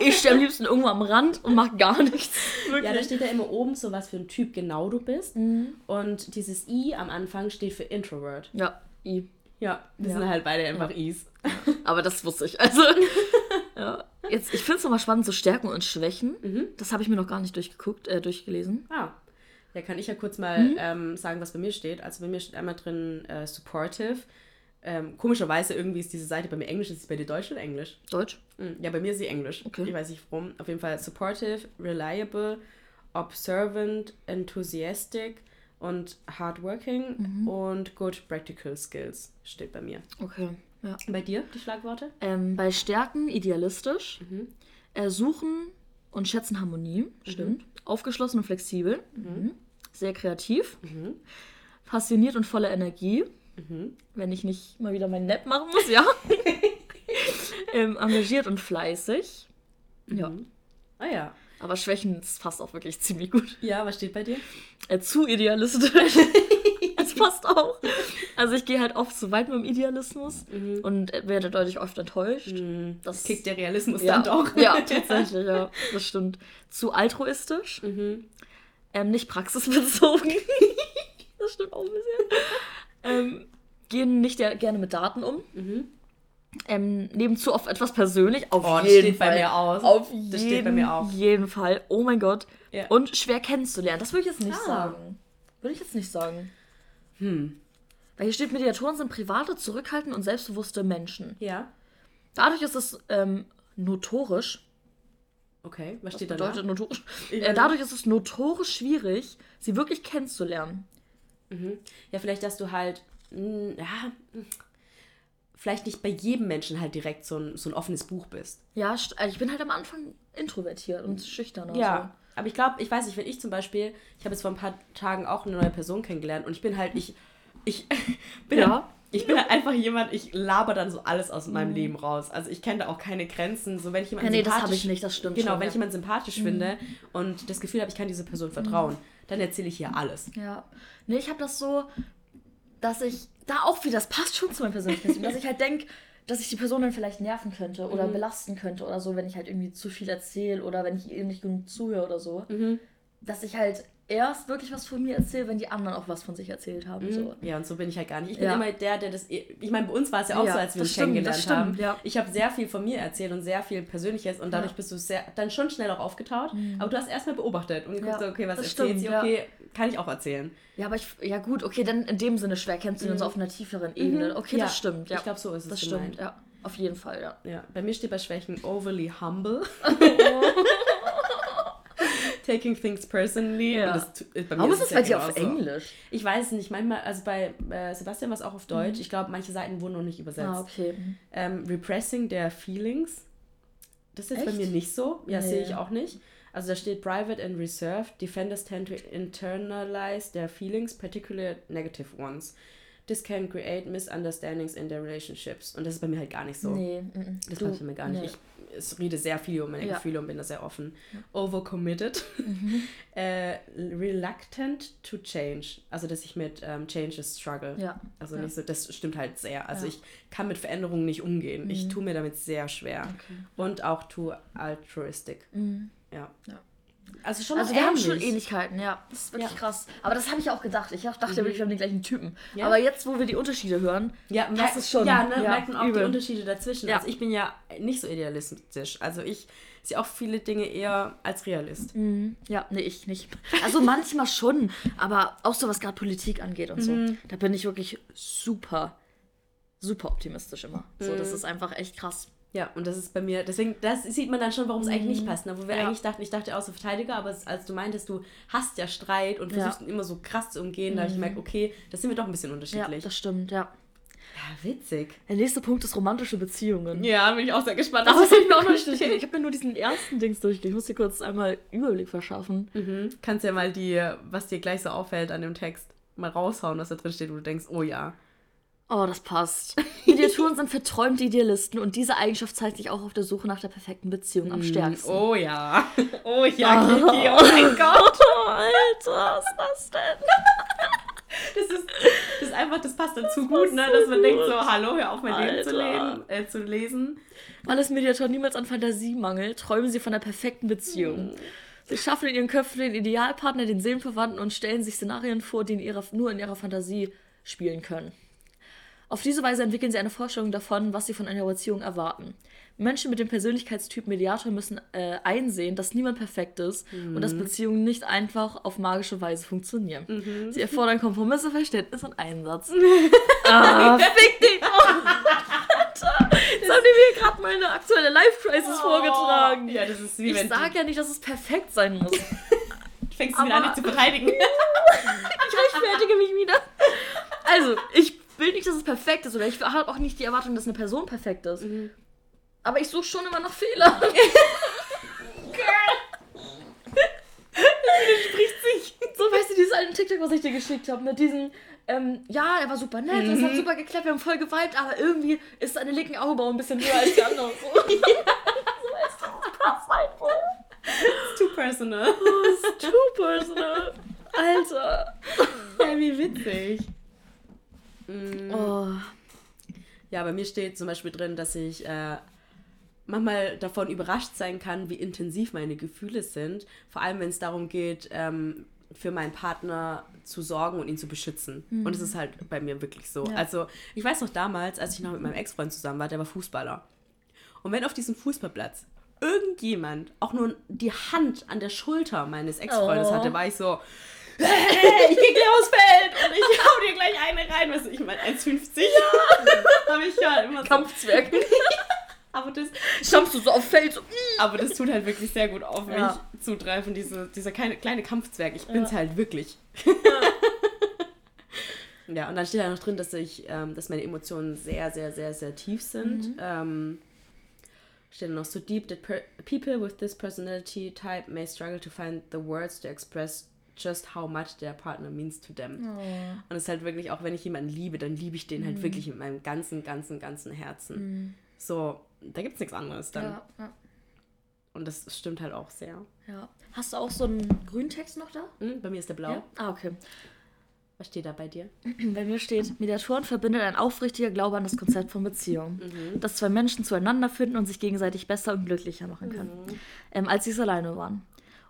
Ich stehe am liebsten irgendwo am Rand und mach gar nichts. Ja, da Wirklich. steht ja immer oben so, was für ein Typ genau du bist. Mhm. Und dieses I am Anfang steht für Introvert. Ja, I. Ja, wir Ja. sind halt beide einfach Is. Aber das wusste ich. Also, ja. Jetzt, ich finde es nochmal spannend, so Stärken und Schwächen. Das habe ich mir noch gar nicht durchgeguckt, äh, durchgelesen. Ah, ja, kann ich ja kurz mal Mhm. ähm, sagen, was bei mir steht. Also bei mir steht einmal drin äh, Supportive. Ähm, komischerweise irgendwie ist diese Seite bei mir Englisch, ist sie bei dir Deutsch oder Englisch? Deutsch? Hm, Ja, bei mir ist sie Englisch. Okay. Ich weiß nicht warum. Auf jeden Fall supportive, reliable, observant, enthusiastic und hardworking Mhm. und good practical skills steht bei mir. Okay, ja. Bei dir die Schlagworte? Ähm, bei Stärken idealistisch, äh, suchen und schätzen Harmonie, stimmt. Aufgeschlossen und flexibel, mhm. sehr kreativ, passioniert und voller Energie, wenn ich nicht mal wieder meinen Nap machen muss, ja. ähm, engagiert und fleißig, ja. Ah ja. Aber Schwächen, das passt auch wirklich ziemlich gut. Ja, was steht bei dir? Äh, zu idealistisch. das passt auch. Also ich gehe halt oft zu weit mit dem Idealismus und äh, werde dadurch oft enttäuscht. Das Kickt der Realismus ja, dann doch. Ja, tatsächlich, ja. Das stimmt. Zu altruistisch. Mhm. Ähm, nicht praxisbezogen. das stimmt auch ein bisschen. Ähm, gehen nicht gerne mit Daten um. Ähm, nehmen zu oft etwas persönlich. Auf Mhm. Oh, das jeden steht bei Fall. mir aus. Auf Das jeden, steht bei mir auch. jeden Fall. Oh mein Gott. Ja. Und schwer kennenzulernen. Das würde ich jetzt nicht Ah. sagen. Würde ich jetzt nicht sagen. Hm. Weil hier steht, Mediatoren sind private, zurückhaltende und selbstbewusste Menschen. Ja. Dadurch ist es ähm, notorisch, Okay, was steht da? bedeutet notorisch? Ich Äh, dadurch ist es notorisch schwierig, sie wirklich kennenzulernen. Ja, vielleicht, dass du halt, mh, ja, vielleicht nicht bei jedem Menschen halt direkt so ein, so ein offenes Buch bist. Ja, also ich bin halt am Anfang introvertiert und schüchtern. Also. Ja, aber ich glaube, ich weiß nicht, wenn ich zum Beispiel, ich habe jetzt vor ein paar Tagen auch eine neue Person kennengelernt und ich bin halt, ich, ich bin Ja. halt, ich bin halt einfach jemand, ich laber dann so alles aus meinem Leben raus. Also ich kenne da auch keine Grenzen. So wenn ich Ja, jemanden nee, das habe sympathisch- ich nicht, das stimmt Genau, schon. wenn ja. ich jemanden sympathisch finde und das Gefühl habe, ich kann dieser Person vertrauen, dann erzähle ich hier alles. Ja. Nee, ich habe das so, dass ich, da auch wieder, das passt schon zu meinem Persönlichkeitstyp, dass ich halt denke, dass ich die Person dann vielleicht nerven könnte oder belasten könnte oder so, wenn ich halt irgendwie zu viel erzähle oder wenn ich ihr nicht genug zuhöre oder so. Dass ich halt erst wirklich was von mir erzähle, wenn die anderen auch was von sich erzählt haben. So. Ja, und so bin ich halt gar nicht. Ich bin Ja. immer der, der das. Ich meine, bei uns war es ja auch Ja, so, als wir uns stimmt, kennengelernt stimmt, haben. ja. Ich habe sehr viel von mir erzählt und sehr viel Persönliches und dadurch bist du sehr, dann schon schnell auch aufgetaut. Aber du hast erstmal beobachtet und geguckt, Mhm. Ja, so, okay, was das erzählt stimmt, sie? ja. Okay, kann ich auch erzählen. Ja, aber ich, ja gut, okay, dann in dem Sinne schwer kennst du ihn so auf einer tieferen Ebene. Okay, Mhm. Ja, das stimmt, ja. ich glaub, so ist es Das gemeint. stimmt, ja. Auf jeden Fall, ja. Ja, bei mir steht bei Schwächen overly humble. Taking things personally. Ja. Und das, tu- äh, bei mir Warum ist das es bei dir auf genauso. Englisch? Ich weiß es nicht. Manchmal, also bei äh, Sebastian war es auch auf Deutsch. Ich glaube, manche Seiten wurden noch nicht übersetzt. Ah, okay. Ähm, Repressing their feelings. Das ist jetzt bei Echt? mir nicht so. Ja, Nee. sehe ich auch nicht. Also da steht private and reserved. Defenders tend to internalize their feelings, particularly negative ones. This can create misunderstandings in their relationships. Und das ist bei mir halt gar nicht so. Nee, mm, Das du- mache ich mir gar nicht. nee. Ich, rede sehr viel über meine Ja. Gefühle und bin da sehr offen. Overcommitted. äh, reluctant to change. Also, dass ich mit ähm, Changes struggle. Ja. Also Ja. nicht so, das stimmt halt sehr. Also. Mhm. ich kann mit Veränderungen nicht umgehen. Ich tue mir damit sehr schwer. Und auch too altruistic. Ja. Ja. Also schon Also wir haben schon Ähnlichkeiten, ja. Das ist wirklich Ja. krass. Aber das habe ich auch gedacht. Ich dachte wirklich, wir haben den gleichen Typen. Ja. Aber jetzt, wo wir die Unterschiede hören, Ja, merkt, es schon. Ja, ne, Ja, merkt man auch übel. die Unterschiede dazwischen. Also ich bin ja nicht so idealistisch. Also ich sehe auch viele Dinge eher als Realist. ja, nee, ich nicht. Also manchmal schon, aber auch so was gerade Politik angeht und so. Mhm. Da bin ich wirklich super, super optimistisch immer. So, Mhm. das ist einfach echt krass. Ja, und das ist bei mir, deswegen, das sieht man dann schon, warum es eigentlich nicht passt. Ne? Wo wir Mhm. Ja. eigentlich dachten, ich dachte auch so Verteidiger, aber als du meintest, du hast ja Streit und Ja. Mhm. versuchst ihn immer so krass zu umgehen, da habe ich gemerkt, okay, das sind wir doch ein bisschen Ja, unterschiedlich. das stimmt, ja. Ja, witzig. Der nächste Punkt ist romantische Beziehungen. Ja, bin ich auch sehr gespannt. Das ich noch nicht. Ich habe mir nur diesen ersten Dings durchgelesen. Ich muss dir kurz einmal Überblick verschaffen. Mhm. Kannst ja mal die, was dir gleich so auffällt an dem Text, mal raushauen, was da drin steht, wo du denkst, oh ja. Oh, das passt. Mediatoren sind verträumte Idealisten und diese Eigenschaft zeigt sich auch auf der Suche nach der perfekten Beziehung am stärksten. Oh ja. Oh ja, Kiki, oh mein Gott. Alter, was ist das denn? Das ist, das ist einfach, das passt dann zu gut, ne? Dass man denkt so, hallo, hör auf, mein Leben zu, Alter. leben, äh, zu lesen. Weil es Mediatoren niemals an Fantasie mangelt, träumen sie von der perfekten Beziehung. Sie schaffen in ihren Köpfen den Idealpartner, den Seelenverwandten und stellen sich Szenarien vor, die in ihrer, nur in ihrer Fantasie spielen können. Auf diese Weise entwickeln sie eine Vorstellung davon, was sie von einer Beziehung erwarten. Menschen mit dem Persönlichkeitstyp Mediator müssen äh, einsehen, dass niemand perfekt ist und dass Beziehungen nicht einfach auf magische Weise funktionieren. Sie erfordern Kompromisse, Verständnis und Einsatz. ah, fick dich! Jetzt haben die mir gerade meine aktuelle Life-Crisis vorgetragen. Oh. Ja, das ist wie Ich sage ja nicht, dass es perfekt sein muss. du fängst wieder an, dich zu verteidigen. Ich rechtfertige mich wieder. Also, ich will nicht, dass es perfekt ist oder ich habe auch nicht die Erwartung, dass eine Person perfekt ist. Aber ich suche schon immer nach Fehlern. Spricht sich. So, weißt du, dieses alte TikTok, was ich dir geschickt habe, mit diesen, ähm, ja, er war super nett, es hat super geklappt, wir haben voll geweibt, aber irgendwie ist seine linken Augenbrauen ein bisschen höher als die andere. So, so weißt du, das passt einfach. It's too personal. Das ist too personal. Alter. Ja, wie witzig. Oh. Ja, bei mir steht zum Beispiel drin, dass ich äh, manchmal davon überrascht sein kann, wie intensiv meine Gefühle sind. Vor allem, wenn es darum geht, ähm, für meinen Partner zu sorgen und ihn zu beschützen. Und es ist halt bei mir wirklich so. Ja. Also, ich weiß noch damals, als ich noch mit meinem Ex-Freund zusammen war, der war Fußballer. Und wenn auf diesem Fußballplatz irgendjemand auch nur die Hand an der Schulter meines Ex-Freundes Oh. hatte, war ich so, hey, ich geh gleich aufs Feld und ich hau dir gleich eine rein. Weißt du, ich meine 1,50 habe ich ja immer so. Kampfzwerg. Aber das, Stammst du so auf Feld, so, mm. aber das tut halt wirklich sehr gut auf mich Ja. zutreffen, diese, dieser kleine, kleine Kampfzwerg. Ich bin's halt wirklich. ja, und dann steht da noch drin, dass ich, ähm, dass meine Emotionen sehr, sehr, sehr, sehr tief sind. Ähm, steht noch so deep that per people with this personality type may struggle to find the words to express just how much their partner means to them. Und es ist halt wirklich, auch wenn ich jemanden liebe, dann liebe ich den halt wirklich mit meinem ganzen, ganzen, ganzen Herzen. So, da gibt's nichts anderes dann. Ja, ja, Und das stimmt halt auch sehr. ja. Hast du auch so einen grünen Text noch da? Hm, bei mir ist der blau. Ja. Ah, okay. Was steht da bei dir? Bei mir steht, Mediatoren verbindet ein aufrichtiger Glaube an das Konzept von Beziehung. Dass zwei Menschen zueinander finden und sich gegenseitig besser und glücklicher machen können, ähm, als sie es alleine waren.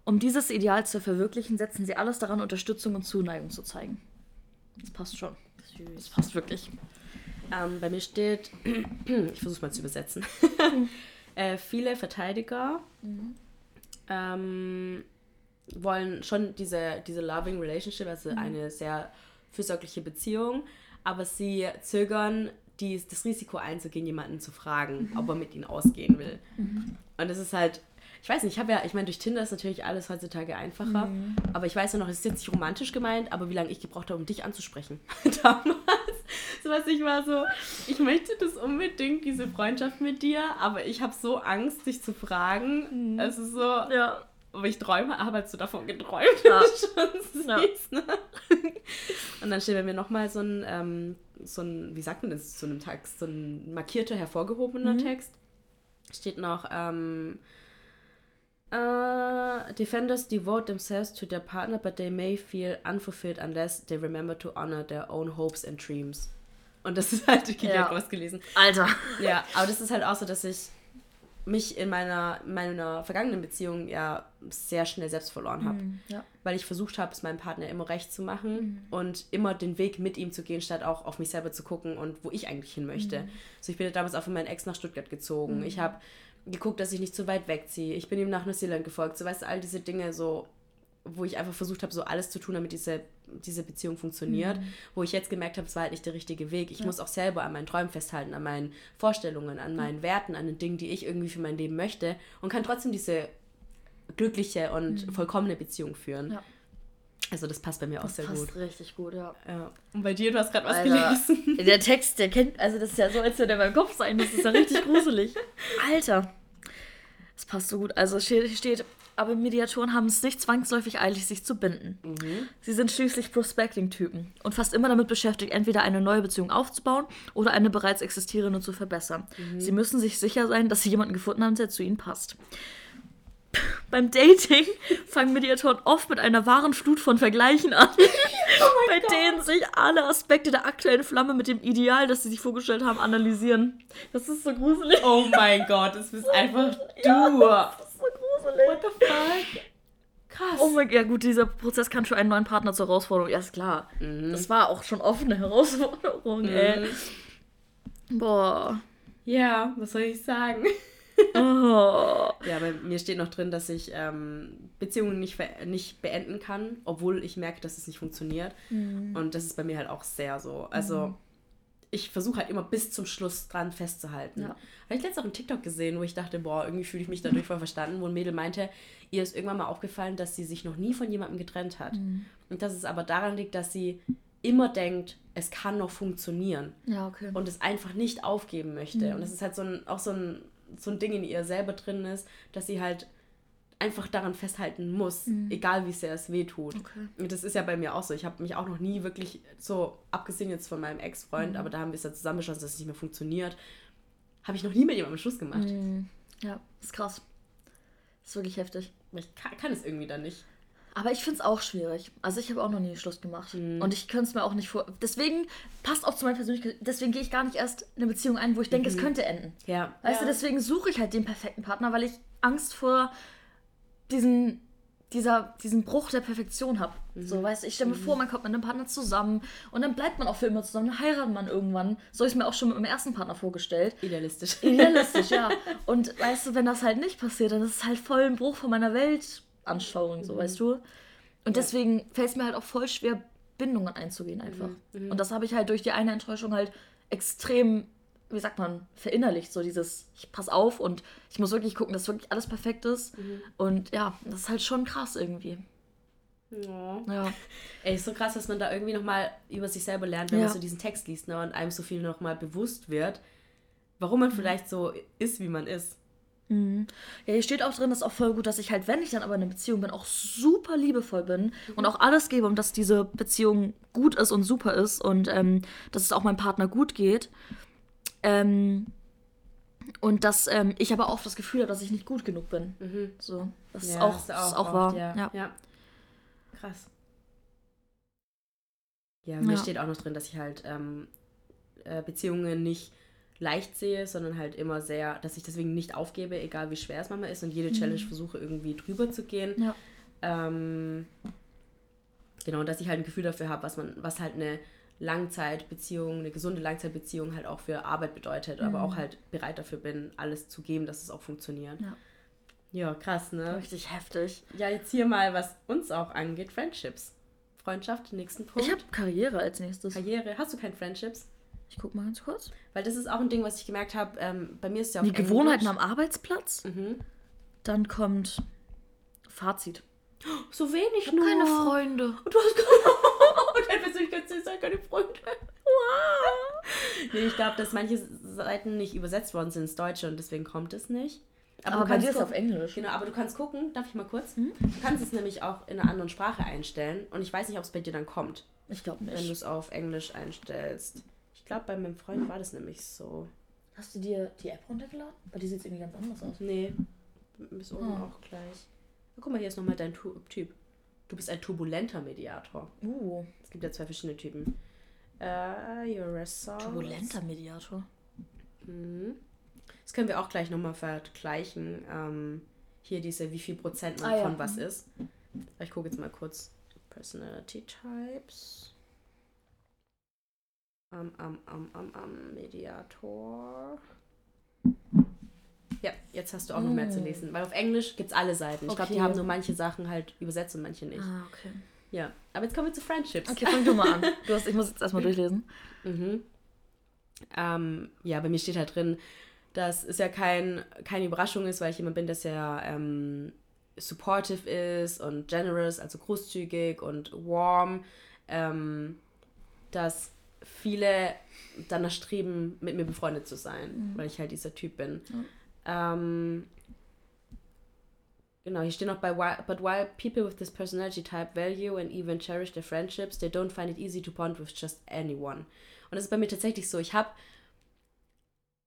Um dieses Ideal zu verwirklichen, setzen sie alles daran, Unterstützung und Zuneigung zu zeigen. Das passt schon. Das passt wirklich. Ähm, bei mir steht, ich versuche mal zu übersetzen. äh, viele Verteidiger ähm, wollen schon diese, diese loving relationship, also eine sehr fürsorgliche Beziehung, aber sie zögern, die, das Risiko einzugehen, jemanden zu fragen, ob er mit ihnen ausgehen will. Und das ist halt, ich weiß nicht, ich habe ja, ich meine, durch Tinder ist natürlich alles heutzutage einfacher, aber ich weiß ja noch, es ist jetzt nicht romantisch gemeint, aber wie lange ich gebraucht habe, um dich anzusprechen. Damals. So was ich war so, ich möchte das unbedingt, diese Freundschaft mit dir, aber ich habe so Angst, dich zu fragen. Es ist so, Ja. aber ich träume, aber hast du davon geträumt? Ja. Schon Ja. ne? Und dann steht bei mir nochmal so ein, ähm, so ein, wie sagt man das zu einem Text, so ein markierter, hervorgehobener Mhm. Text. Steht noch, ähm, äh, Defenders devote themselves to their partner, but they may feel unfulfilled unless they remember to honor their own hopes and dreams. Und das ist halt, ich Ja. was gelesen. Alter. Ja, aber das ist halt auch so, dass ich mich in meiner, meiner vergangenen Beziehung ja sehr schnell selbst verloren habe. Ja. Weil ich versucht habe, es meinem Partner immer recht zu machen und immer den Weg mit ihm zu gehen, statt auch auf mich selber zu gucken und wo ich eigentlich hin möchte. So, ich bin ja damals auch von meinem Ex nach Stuttgart gezogen. Ich habe geguckt, dass ich nicht zu weit wegziehe. Ich bin ihm nach Neuseeland gefolgt. So, weißt du, all diese Dinge, so, wo ich einfach versucht habe, so alles zu tun, damit diese, diese Beziehung funktioniert. Wo ich jetzt gemerkt habe, es war halt nicht der richtige Weg. Ich muss auch selber an meinen Träumen festhalten, an meinen Vorstellungen, an meinen Werten, an den Dingen, die ich irgendwie für mein Leben möchte und kann trotzdem diese glückliche und vollkommene Beziehung führen. Ja. Also das passt bei mir auch Das sehr passt gut. richtig gut, ja. Ja. Und bei dir, du hast gerade was Alter, gelesen. der Text, der kennt, also das ist ja so, als würde der in meinem Kopf sein. Das ist ja richtig gruselig. Alter. Das passt so gut. Also steht, steht aber Mediatoren haben es nicht zwangsläufig eilig, sich zu binden. Sie sind schließlich Prospecting-Typen und fast immer damit beschäftigt, entweder eine neue Beziehung aufzubauen oder eine bereits existierende zu verbessern. Sie müssen sich sicher sein, dass sie jemanden gefunden haben, der zu ihnen passt. Beim Dating fangen Mediatoren oft mit einer wahren Flut von Vergleichen an, bei denen sich alle Aspekte der aktuellen Flamme mit dem Ideal, das sie sich vorgestellt haben, analysieren. Das ist so gruselig. Oh mein Gott, das bist einfach du. Ja, das ist so gruselig. What the fuck? Krass. Oh mein Gott, ja gut, dieser Prozess kann für einen neuen Partner zur Herausforderung. Ja, ist klar. Das war auch schon offene Herausforderung, ey. Boah. Ja, was soll ich sagen? Oh. Ja, bei mir steht noch drin, dass ich ähm, Beziehungen nicht, nicht beenden kann, obwohl ich merke, dass es nicht funktioniert. Und das ist bei mir halt auch sehr so. Also ich versuche halt immer bis zum Schluss dran festzuhalten. Ja. Habe ich letztens auch einen TikTok gesehen, wo ich dachte, boah, irgendwie fühle ich mich dadurch voll verstanden, wo ein Mädel meinte, ihr ist irgendwann mal aufgefallen, dass sie sich noch nie von jemandem getrennt hat. Und dass es aber daran liegt, dass sie immer denkt, es kann noch funktionieren Ja, okay. und es einfach nicht aufgeben möchte. Und das ist halt so ein, auch so ein, so ein Ding in ihr selber drin ist, dass sie halt einfach daran festhalten muss, egal wie sehr es weh tut. Okay. Das ist ja bei mir auch so. Ich habe mich auch noch nie wirklich so, abgesehen jetzt von meinem Ex-Freund, aber da haben wir es ja zusammen beschlossen, dass es nicht mehr funktioniert, habe ich noch nie mit jemandem Schluss gemacht. Ja, ist krass. Ist wirklich heftig. Ich kann, kann es irgendwie dann nicht. Aber ich finde es auch schwierig. Also ich habe auch noch nie Schluss gemacht. Und ich könnte es mir auch nicht vor. Deswegen passt auch zu meiner Persönlichkeit. Deswegen gehe ich gar nicht erst in eine Beziehung ein, wo ich denke, es könnte enden. Ja. Weißt ja. du, deswegen suche ich halt den perfekten Partner, weil ich Angst vor diesen, dieser, diesen Bruch der Perfektion habe. So, weißt du, ich stelle mir vor, man kommt mit einem Partner zusammen und dann bleibt man auch für immer zusammen, dann heiratet man irgendwann. So habe ich mir auch schon mit meinem ersten Partner vorgestellt. Idealistisch. Idealistisch, ja. Und weißt du, wenn das halt nicht passiert, dann ist es halt voll ein Bruch von meiner Weltanschauung, so weißt du. Und deswegen fällt es mir halt auch voll schwer, Bindungen einzugehen einfach. Und das habe ich halt durch die eine Enttäuschung halt extrem, wie sagt man, verinnerlicht. So dieses, ich pass auf und ich muss wirklich gucken, dass wirklich alles perfekt ist. Und ja, das ist halt schon krass irgendwie. Ja. Ja. Ey, ist so krass, dass man da irgendwie nochmal über sich selber lernt, wenn Ja. man so diesen Text liest ne, und einem so viel nochmal bewusst wird, warum man vielleicht so ist, wie man ist. Ja, hier steht auch drin, das ist auch voll gut, dass ich halt, wenn ich dann aber in einer Beziehung bin, auch super liebevoll bin und auch alles gebe, um dass diese Beziehung gut ist und super ist und ähm, dass es auch meinem Partner gut geht. Ähm, und dass ähm, ich aber auch das Gefühl habe, dass ich nicht gut genug bin. So, das ist auch, das ist auch oft, wahr. Ja. Ja. ja. Krass. Ja, mir Ja. steht auch noch drin, dass ich halt ähm, äh, Beziehungen nicht leicht sehe, sondern halt immer sehr, dass ich deswegen nicht aufgebe, egal wie schwer es manchmal ist und jede Challenge versuche irgendwie drüber zu gehen. Ja. Ähm, genau, dass ich halt ein Gefühl dafür habe, was man, was halt eine Langzeitbeziehung, eine gesunde Langzeitbeziehung halt auch für Arbeit bedeutet, aber auch halt bereit dafür bin, alles zu geben, dass es auch funktioniert. Ja. Ja, krass, ne? Richtig heftig. Ja, jetzt hier mal, was uns auch angeht, Friendships. Freundschaft, nächsten Punkt. Ich habe Karriere als nächstes. Karriere. Hast du keine Friendships? Ich guck mal ganz kurz. Weil das ist auch ein Ding, was ich gemerkt habe. Ähm, bei mir ist ja auch Die Englisch. Gewohnheiten am Arbeitsplatz. Mhm. Dann kommt Fazit. So wenig Ich habe nur. keine Freunde. Und du hast keine. Deine Persönlichkeit ist halt keine Freunde. Nee, ich glaube, dass manche Seiten nicht übersetzt worden sind ins Deutsche und deswegen kommt es nicht. Aber du kannst dir ist es auf Englisch. Genau, aber du kannst gucken, darf ich mal kurz? Mhm. Du kannst es nämlich auch in einer anderen Sprache einstellen und ich weiß nicht, ob es bei dir dann kommt, Ich glaube wenn du nicht. es auf Englisch einstellst. Ich glaube, bei meinem Freund war das nämlich so. Hast du dir die App runtergeladen? Bei dir sieht es irgendwie ganz anders aus. Nee, bis oben Ah. auch gleich. Na, guck mal, hier ist nochmal dein Tu- Typ. Du bist ein turbulenter Mediator. Uh, Es gibt ja zwei verschiedene Typen. Äh, you're a soul. turbulenter Mediator. Mhm. Das können wir auch gleich nochmal vergleichen. Ähm, hier diese, wie viel Prozent man Ah, ja. von was ist. Ich gucke jetzt mal kurz. Personality Types. Um, um, um, um, um, Mediator. Ja, jetzt hast du auch noch mehr zu Mm. lesen. Weil auf Englisch gibt es alle Seiten. Ich glaube, Okay. die haben nur manche Sachen halt übersetzt und manche nicht. Ah, okay. Ja, aber jetzt kommen wir zu Friendships. Okay, fang du mal an. Du hast, ich muss jetzt erstmal durchlesen. Mhm. Ähm, ja, bei mir steht halt drin, dass es ja kein, keine Überraschung ist, weil ich jemand bin, der sehr ähm, supportive ist und generous, also großzügig und warm, ähm, dass viele danach streben, mit mir befreundet zu sein, weil ich halt dieser Typ bin. Ähm, Genau, hier steht noch bei but while people with this personality type value and even cherish their friendships, they don't find it easy to bond with just anyone. Und das ist bei mir tatsächlich so. Ich habe,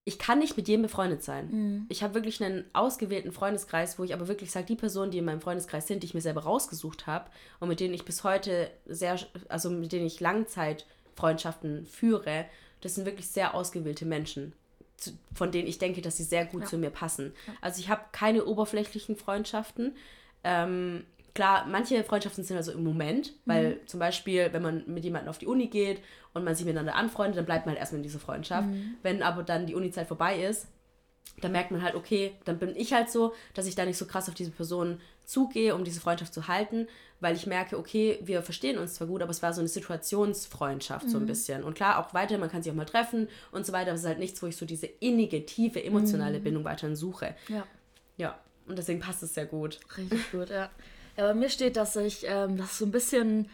ich kann nicht mit jedem befreundet sein. Mhm. Ich habe wirklich einen ausgewählten Freundeskreis, wo ich aber wirklich sage, die Personen, die in meinem Freundeskreis sind, die ich mir selber rausgesucht habe und mit denen ich bis heute sehr, also mit denen ich Langzeitfreundschaften führe, das sind wirklich sehr ausgewählte Menschen, zu- von denen ich denke, dass sie sehr gut Ja. zu mir passen. Also ich habe keine oberflächlichen Freundschaften. Ähm, klar, manche Freundschaften sind also im Moment, weil Mhm. zum Beispiel, wenn man mit jemandem auf die Uni geht und man sich miteinander anfreundet, dann bleibt man halt erstmal in dieser Freundschaft. Mhm. Wenn aber dann die Uni-Zeit vorbei ist, dann merkt man halt, okay, dann bin ich halt so, dass ich da nicht so krass auf diese Person zugehe, um diese Freundschaft zu halten, weil ich merke, okay, wir verstehen uns zwar gut, aber es war so eine Situationsfreundschaft so ein bisschen. Und klar, auch weiter, man kann sich auch mal treffen und so weiter, aber es ist halt nichts, wo ich so diese innige, tiefe, emotionale Bindung weiterhin suche. Ja, Ja, und deswegen passt es sehr gut. richtig gut, ja. Ja, bei mir steht, dass ich, ähm, dass es so ein bisschen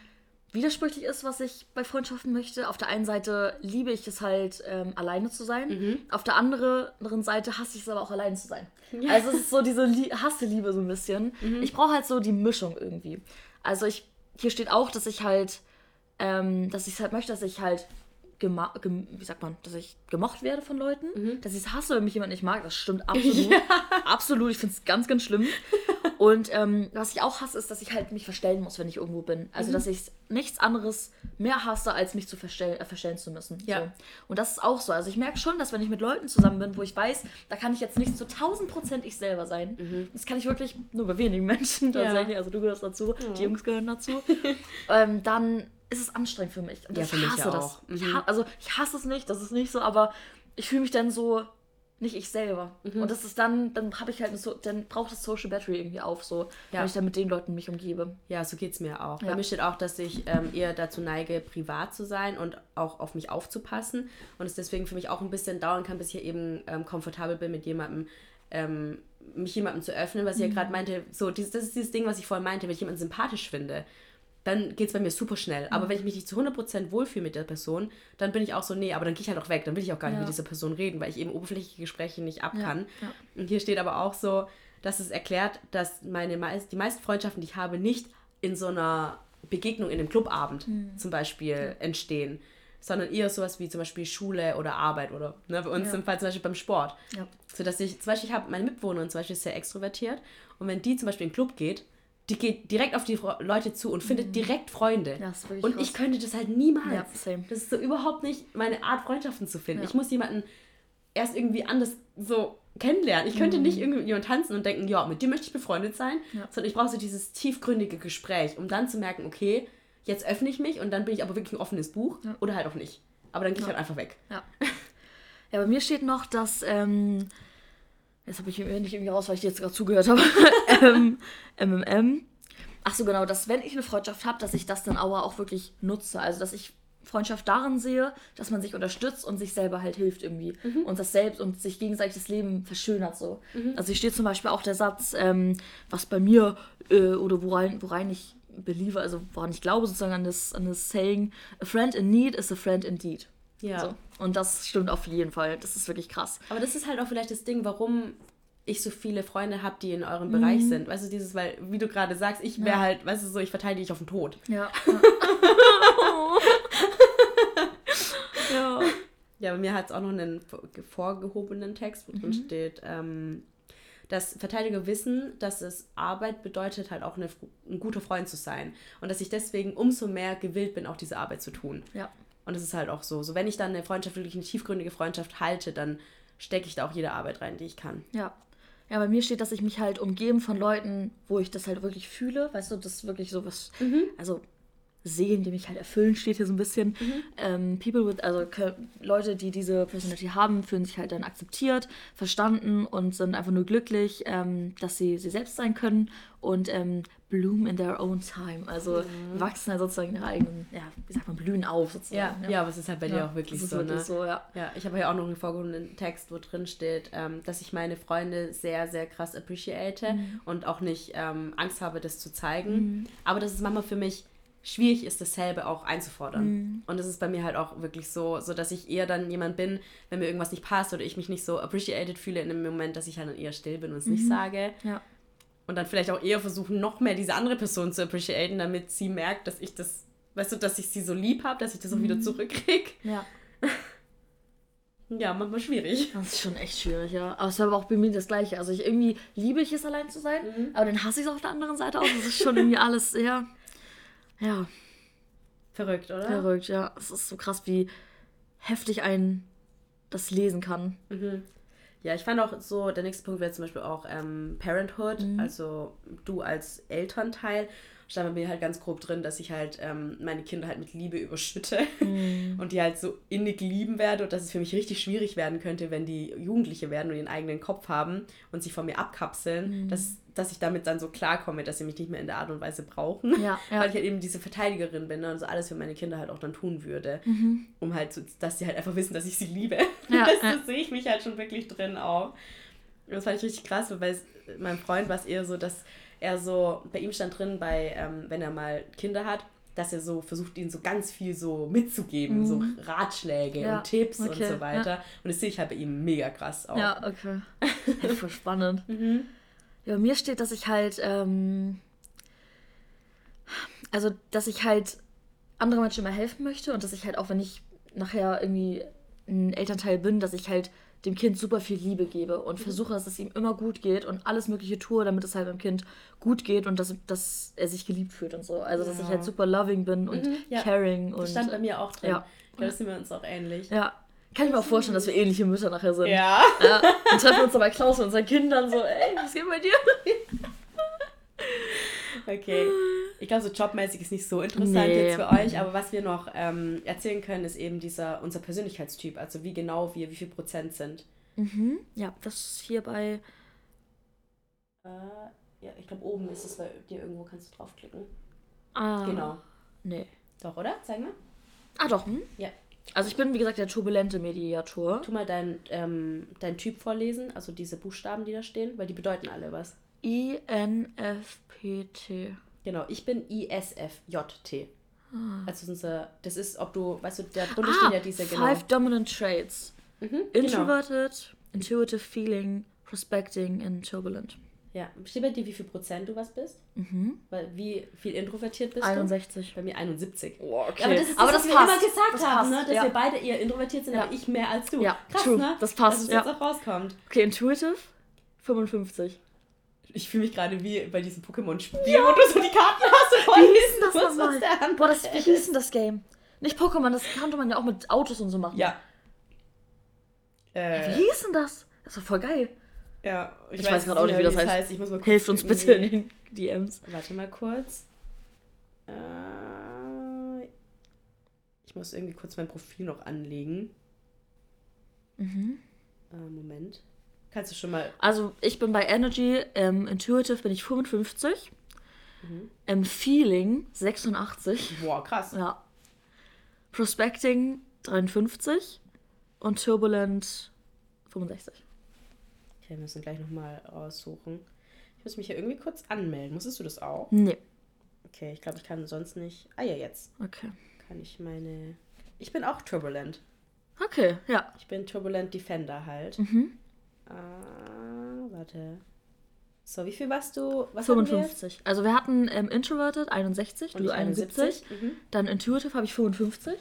widersprüchlich ist, was ich bei Freundschaften möchte. Auf der einen Seite liebe ich es halt, ähm, alleine zu sein. Auf der andere- anderen Seite hasse ich es aber auch, alleine zu sein. Also es ist so diese Lie Hasse-Liebe so ein bisschen. Ich brauche halt so die Mischung irgendwie. Also ich, hier steht auch, dass ich halt, ähm, dass ich es halt möchte, dass ich halt wie sagt man, dass ich gemocht werde von Leuten, dass ich es hasse, wenn mich jemand nicht mag, das stimmt absolut. Absolut, ich finde es ganz, ganz schlimm. Und ähm, was ich auch hasse, ist, dass ich halt mich verstellen muss, wenn ich irgendwo bin. Also, dass ich nichts anderes mehr hasse, als mich zu verstell äh, verstellen zu müssen. Ja. So. Und das ist auch so. Also, ich merke schon, dass wenn ich mit Leuten zusammen bin, wo ich weiß, da kann ich jetzt nicht zu 1000 Prozent ich selber sein. Das kann ich wirklich nur bei wenigen Menschen Ja. tatsächlich. Also, du gehörst dazu, die Jungs gehören dazu. ähm, dann ist es anstrengend für mich. Und Ja, ich für mich hasse das. auch. Ich Mhm. ha also, ich hasse es nicht, das ist nicht so, aber ich fühle mich dann so nicht ich selber. Mhm. Und das ist dann, dann habe ich halt, so, dann braucht das Social Battery irgendwie auf, so, Ja. wenn ich dann mit den Leuten mich umgebe. Ja, so geht es mir auch. Ja. Bei mir steht auch, dass ich ähm, eher dazu neige, privat zu sein und auch auf mich aufzupassen. Und es deswegen für mich auch ein bisschen dauern kann, bis ich eben ähm, komfortabel bin, mit jemandem, ähm, mich jemandem zu öffnen, was ich ja gerade meinte. So, dieses, das ist dieses Ding, was ich vorhin meinte, wenn ich jemanden sympathisch finde, dann geht es bei mir super schnell. Aber wenn ich mich nicht zu 100% wohlfühle mit der Person, dann bin ich auch so, nee, aber dann gehe ich halt auch weg. Dann will ich auch gar nicht Ja. mit dieser Person reden, weil ich eben oberflächliche Gespräche nicht ab Ja, kann. ja. Und hier steht aber auch so, dass es erklärt, dass meine meist, die meisten Freundschaften, die ich habe, nicht in so einer Begegnung in einem Clubabend Hm. zum Beispiel entstehen, sondern eher sowas wie zum Beispiel Schule oder Arbeit oder ne, bei uns Ja. im Fall zum Beispiel beim Sport. Ja. So dass ich, zum Beispiel, ich habe meine Mitbewohnerin zum Beispiel ist sehr extrovertiert und wenn die zum Beispiel in den Club geht, die geht direkt auf die Leute zu und findet direkt Freunde. Mhm. Ja, und krass. ich könnte das halt niemals. Ja, same. Das ist so überhaupt nicht meine Art, Freundschaften zu finden. Ja. Ich muss jemanden erst irgendwie anders so kennenlernen. Ich könnte nicht irgendwie mit jemandem tanzen und denken, ja, mit dir möchte ich befreundet sein, sondern ich brauche so dieses tiefgründige Gespräch, um dann zu merken, okay, jetzt öffne ich mich und dann bin ich aber wirklich ein offenes Buch oder halt auch nicht. Aber dann gehe ich halt einfach weg. Ja. Ja, bei mir steht noch, dass, ähm, jetzt habe ich nicht irgendwie raus, weil ich dir jetzt gerade zugehört habe, ähm, MMM. Ach so, genau, dass wenn ich eine Freundschaft habe, dass ich das dann aber auch wirklich nutze. Also, dass ich Freundschaft darin sehe, dass man sich unterstützt und sich selber halt hilft irgendwie. Und das selbst und sich gegenseitig das Leben verschönert so. Also, hier steht zum Beispiel auch der Satz, ähm, was bei mir äh, oder worein, worein ich believe, also woran ich glaube sozusagen an das, an das Saying, a friend in need is a friend indeed. Ja. So. Und das stimmt auf jeden Fall. Das ist wirklich krass. Aber das ist halt auch vielleicht das Ding, warum ich so viele Freunde habe, die in eurem Bereich sind. Weißt du, dieses, weil, wie du gerade sagst, ich wäre Ja. halt, weißt du, so, ich verteidige dich auf den Tod. Ja. ja. Ja, bei mir hat es auch noch einen vorgehobenen Text, wo Mhm. drin steht, ähm, dass Verteidiger wissen, dass es Arbeit bedeutet, halt auch eine, ein guter Freund zu sein. Und dass ich deswegen umso mehr gewillt bin, auch diese Arbeit zu tun. Ja. Und das ist halt auch so. So, wenn ich dann eine Freundschaft, wirklich eine tiefgründige Freundschaft halte, dann stecke ich da auch jede Arbeit rein, die ich kann. Ja. Ja, bei mir steht, dass ich mich halt umgeben von Leuten, wo ich das halt wirklich fühle. Weißt du, das ist wirklich so was. Also sehen, die mich halt erfüllen, steht hier so ein bisschen. Ähm, people with, also Leute, die diese Personality haben, fühlen sich halt dann akzeptiert, verstanden und sind einfach nur glücklich, ähm, dass sie sie selbst sein können und ähm, bloom in their own time. Also wachsen halt sozusagen in ihrer eigenen, ja, wie sagt man, blühen auf sozusagen. Ja, aber es ist halt bei dir Ja, auch wirklich das ist so, wirklich ne? so, ja. Ja, ich habe hier auch noch einen vorgehobenen Text, wo drin steht, ähm, dass ich meine Freunde sehr, sehr krass appreciate Mhm. und auch nicht ähm, Angst habe, das zu zeigen. Aber dass es manchmal für mich schwierig ist, dasselbe auch einzufordern. Mhm. Und das ist bei mir halt auch wirklich so, so dass ich eher dann jemand bin, wenn mir irgendwas nicht passt oder ich mich nicht so appreciated fühle in dem Moment, dass ich halt dann eher still bin und es Mhm. nicht sage. Ja. Und dann vielleicht auch eher versuchen, noch mehr diese andere Person zu appreciaten, damit sie merkt, dass ich das, weißt du, dass ich sie so lieb habe, dass ich das auch Mhm. wieder zurückkriege. Ja. Ja, manchmal schwierig. Das ist schon echt schwierig, ja. Aber es war aber auch bei mir das Gleiche. Also ich irgendwie liebe ich es, allein zu sein, Mhm. aber dann hasse ich es auf der anderen Seite auch. Das ist schon irgendwie alles sehr, ja, Verrückt, oder? verrückt, ja. Es ist so krass, wie heftig ein das lesen kann. Ja, ich fand auch so, der nächste Punkt wäre zum Beispiel auch ähm, Parenthood, Mhm. also du als Elternteil. Stand bei mir halt ganz grob drin, dass ich halt ähm, meine Kinder halt mit Liebe überschütte Mhm. und die halt so innig lieben werde und dass es für mich richtig schwierig werden könnte, wenn die Jugendliche werden und ihren eigenen Kopf haben und sich von mir abkapseln, Mhm. dass, dass ich damit dann so klarkomme, dass sie mich nicht mehr in der Art und Weise brauchen. Ja, ja. Weil ich halt eben diese Verteidigerin bin ne, und so alles für meine Kinder halt auch dann tun würde. Um halt, so, dass sie halt einfach wissen, dass ich sie liebe. Mhm. Ja, das, ja. das sehe ich mich halt schon wirklich drin auch. Und Das fand ich richtig krass, weil meinem Freund war es eher so, dass er so, bei ihm stand drin, bei, ähm, wenn er mal Kinder hat, dass er so versucht, ihnen so ganz viel so mitzugeben, so Ratschläge Mhm. Ja, und Tipps und okay, so weiter. Und das sehe ich halt bei ihm mega krass auch. Ja, okay. Ja, voll spannend. Mhm. Ja, bei mir steht, dass ich halt, ähm, also, dass ich halt andere Menschen immer helfen möchte und dass ich halt auch, wenn ich nachher irgendwie ein Elternteil bin, dass ich halt dem Kind super viel Liebe gebe Mhm. und versuche, dass es ihm immer gut geht und alles Mögliche tue, damit es halt beim Kind gut geht und dass, dass er sich geliebt fühlt und so. Also, dass ich Ja. halt super loving bin und Mhm, ja. caring und. Das stand bei mir auch drin. ja. Das sind wir uns auch ähnlich. Ja. Kann ich mir auch vorstellen, dass wir ähnliche Mütter nachher sind. Ja. Ja, dann treffen uns dann bei Klaus und unseren Kindern so, ey, was geht bei dir? Okay. Ich glaube, so jobmäßig ist nicht so interessant Nee. jetzt für euch, aber was wir noch ähm, erzählen können, ist eben dieser, unser Persönlichkeitstyp, also wie genau wir, wie viel Prozent sind. Mhm. Ja, das ist hier bei. Äh, ja, ich glaube, oben ist es bei dir irgendwo, kannst du draufklicken. Ah, Genau. Nee. Doch, oder? Zeig mal. Ah, doch. Hm? Ja. Also, ich bin, wie gesagt, der turbulente Mediator. Tu mal deinen ähm, dein Typ vorlesen, also diese Buchstaben, die da stehen, weil die bedeuten alle was. INFPT. Genau, ich bin ISFJT. Also unser, das ist, ob du, weißt du, da drunter Ah, stehen ja diese, genau. Five Dominant Traits. Mhm, genau. Introverted, Intuitive Feeling, Prospecting and Turbulent. Ja, steht bei dir, wie viel Prozent du was bist? Mhm. Weil, wie viel introvertiert bist 61. du? Bei mir 71. Oh, okay. Ja, aber das ist das, aber was das wir passt. immer gesagt das haben, passt. ne? dass ja. wir beide eher introvertiert sind, Ja. aber ich mehr als du. Ja, Krass, true. ne? Das passt, Dass es ja. jetzt auch rauskommt. Okay, Intuitive, 55. Ich fühle mich gerade wie bei diesem Pokémon-Spiel, wo du so die Karten hast und voll Wie hieß denn das nochmal? Boah, das, wie hieß denn das Game? Nicht Pokémon, das konnte man ja auch mit Autos und so machen. Ja. Wie Äh, hieß denn das? Das war voll geil. Ja, ich, ich weiß gerade auch nicht, wie das heißt. heißt. Ich muss mal kurz Hilft uns bitte in den DMs. Warte mal kurz. Äh, ich muss irgendwie kurz mein Profil noch anlegen. Mhm. Äh, Moment. Kannst du schon mal. Also, ich bin bei Energy, ähm, Intuitive bin ich 55. Mhm. Ähm, Feeling 86. Boah, krass. Ja. Prospecting 53 und Turbulent 65. Okay, wir müssen gleich nochmal raussuchen. Ich muss mich hier irgendwie kurz anmelden. Musstest du das auch? Nee. Okay, ich glaube, ich kann sonst nicht. Ah ja, jetzt. Okay. Kann ich meine. Ich bin auch Turbulent. Okay, ja. Ich bin Turbulent Defender halt. Mhm. Ah, warte. So, wie viel warst du? Was 55. Wir also wir hatten ähm, Introverted 61, Und du 71. Mhm. Dann Intuitive habe ich 55.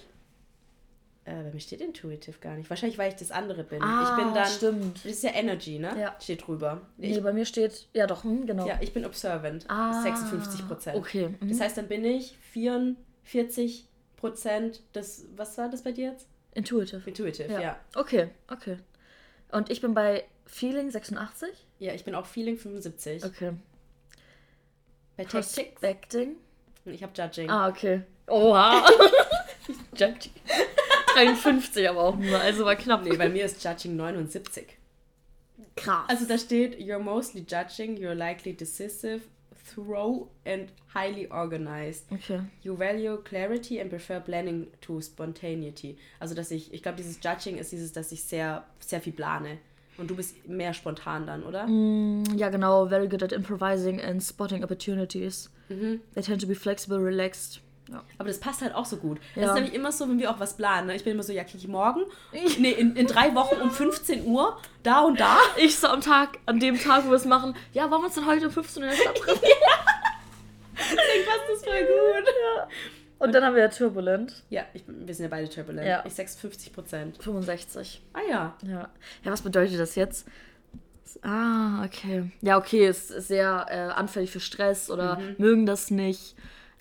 Äh, bei mir steht Intuitive gar nicht. Wahrscheinlich, weil ich das andere bin. Ah, ich bin dann. Stimmt. Das ist ja Energy, ne? Ja. Steht drüber. Nee, ich, bei mir steht. Ja, doch, hm, genau. Ja, ich bin Observant. Ah, 56 Prozent. Okay. Mhm. Das heißt, dann bin ich 44 Prozent des. Was war das bei dir jetzt? Intuitive. Intuitive, ja. ja. Okay, okay. Und ich bin bei Feeling 86? Ja, ich bin auch Feeling 75. Okay. Bei? Prospecting? Ich habe Judging. Ah, okay. Oha. Judging. 53 aber auch nur, also war knapp. Nee, bei mir ist Judging 79. Krass. Also da steht, you're mostly judging, you're likely decisive, thorough and highly organized. Okay. You value clarity and prefer planning to spontaneity. Also dass ich, ich glaube dieses Judging ist dieses, dass ich sehr, sehr viel plane. Und du bist mehr spontan dann, oder? Mm, ja, genau. Very good at improvising and spotting opportunities. Mhm. They tend to be flexible, relaxed. Ja. Aber das passt halt auch so gut. Ja. Das ist nämlich immer so, wenn wir auch was planen. Ne? Ich bin immer so, ja, kriege ich morgen? nee, in, in drei Wochen um 15 Uhr, da und da. Ich so am Tag, an dem Tag, wo wir es machen, ja, wollen wir uns denn heute um 15 Uhr in der Stadt treffen? Deswegen passt das voll gut. Ja. Und dann haben wir ja Turbulent. Ja, ich, wir sind ja beide Turbulent. Ja. Ich 56 Prozent. 65. Ah ja. Ja. Ja, was bedeutet das jetzt? Ah, okay. Ja, okay, ist sehr äh, anfällig für Stress oder Mhm. mögen das nicht.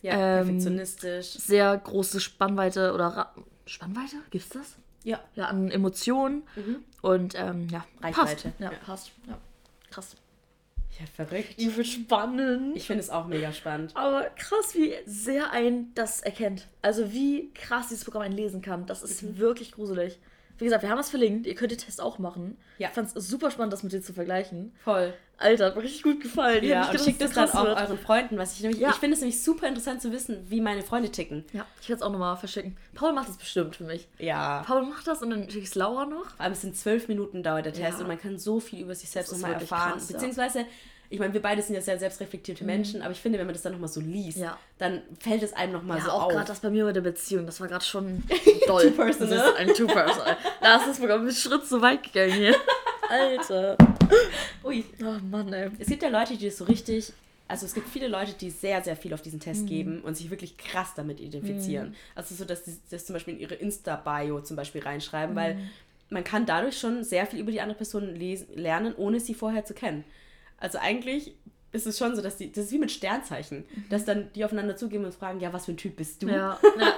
Ja, Ähm, perfektionistisch. Sehr große Spannweite oder Ra Spannweite? Gibt's das? Ja. Ja, an Emotionen. Mhm. Und ähm, ja, Reichweite. Passt. Ja, Ja. passt. Ja. Krass. Ja, verrückt. Übel spannend. Ich finde es auch mega spannend. Aber krass, wie sehr ein das erkennt. Also wie krass dieses Programm einen lesen kann. Das ist Mhm. wirklich gruselig. Wie gesagt, wir haben es verlinkt. Ihr könnt den Test auch machen. Ja. Ich fand es super spannend, das mit dir zu vergleichen. Voll. Alter, hat mir richtig gut gefallen. Ich Ja, und schickt dann das auch krass wird. euren Freunden, was ich nämlich, Ja. ich finde es nämlich super interessant zu wissen, wie meine Freunde ticken. Ja, ich werde es auch nochmal verschicken. Paul macht das bestimmt für mich. Ja. Paul macht das und dann schicke ich es Laura noch. Vor allem es sind zwölf Minuten dauert der Test Ja. und man kann so viel über sich selbst nochmal erfahren. krass. Beziehungsweise, ich meine, wir beide sind ja sehr selbstreflektierte Menschen, aber ich finde, wenn man das dann nochmal so liest, Ja. dann fällt es einem nochmal Ja, so auch auf. gerade das bei mir bei der Beziehung, das war gerade schon doll. Two-personal. Das ist ein Two-Personal. Da ist es sogar einen Schritt zu weit gegangen hier. Alter. Ui. Oh Mann, ey. Es gibt ja Leute, die das so richtig. Also es gibt viele Leute, die sehr, sehr viel auf diesen Test Mhm. geben und sich wirklich krass damit identifizieren. Also so, dass sie das zum Beispiel in ihre Insta-Bio zum Beispiel reinschreiben, weil Mhm. man kann dadurch schon sehr viel über die andere Person lesen, lernen, ohne sie vorher zu kennen. Also eigentlich ist es schon so, dass die, das ist wie mit Sternzeichen, dass dann die aufeinander zugehen und fragen, ja, was für ein Typ bist du? Mhm. Ja, ja,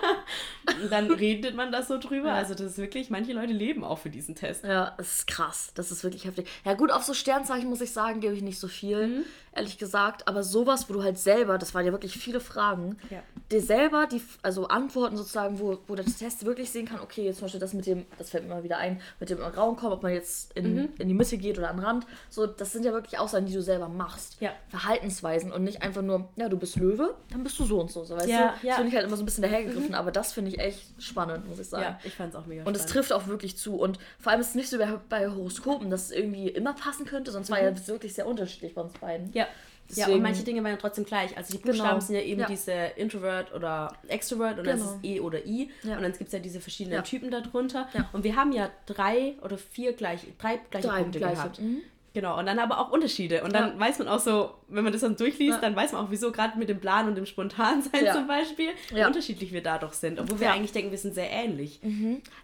Und dann redet man das so drüber. Ja. Also das ist wirklich, manche Leute leben auch für diesen Test. ja, das ist krass. Das ist wirklich heftig. Ja, gut, auf so Sternzeichen muss ich sagen, gebe ich nicht so viel, Mhm. Ehrlich gesagt. Aber sowas, wo du halt selber, das waren ja wirklich viele Fragen, Ja. dir selber die, also Antworten sozusagen, wo, wo der Test wirklich sehen kann, okay, jetzt zum Beispiel das mit dem, das fällt mir mal wieder ein, mit dem Raum kommen, ob man jetzt in, Mhm. in die Mitte geht oder an den Rand. So, das sind ja wirklich Aussagen, die du selber machst. Ja. Verhaltensweisen und nicht einfach nur, ja, du bist Löwe, dann bist du so und so. so weißt Ja, du? ja. Mhm. Das finde ich halt immer so ein bisschen dahergegriffen, aber das finde ich echt spannend, muss ich sagen. Ja, ich fand es auch mega Und es trifft auch wirklich zu. Und vor allem ist es nicht so wie bei Horoskopen, dass es irgendwie immer passen könnte, sonst war ja wirklich sehr unterschiedlich bei uns beiden. Mhm. Ja. Ja, Deswegen- und manche Dinge waren ja trotzdem gleich. Also die Buchstaben Genau. sind ja eben Ja. diese Introvert oder Extrovert und Genau. ist es E oder I. Ja. Und dann gibt es ja diese verschiedenen. Typen darunter. Und wir haben ja drei oder vier gleich, drei gleiche Drei Punkte gleiche. gehabt. Mhm. Genau, und dann aber auch Unterschiede. Und dann weiß man auch so, wenn man das dann durchliest, dann weiß man auch, wieso gerade mit dem Plan und dem Spontansein zum Beispiel, wie unterschiedlich wir dadurch sind. Obwohl wir eigentlich denken, wir sind sehr ähnlich.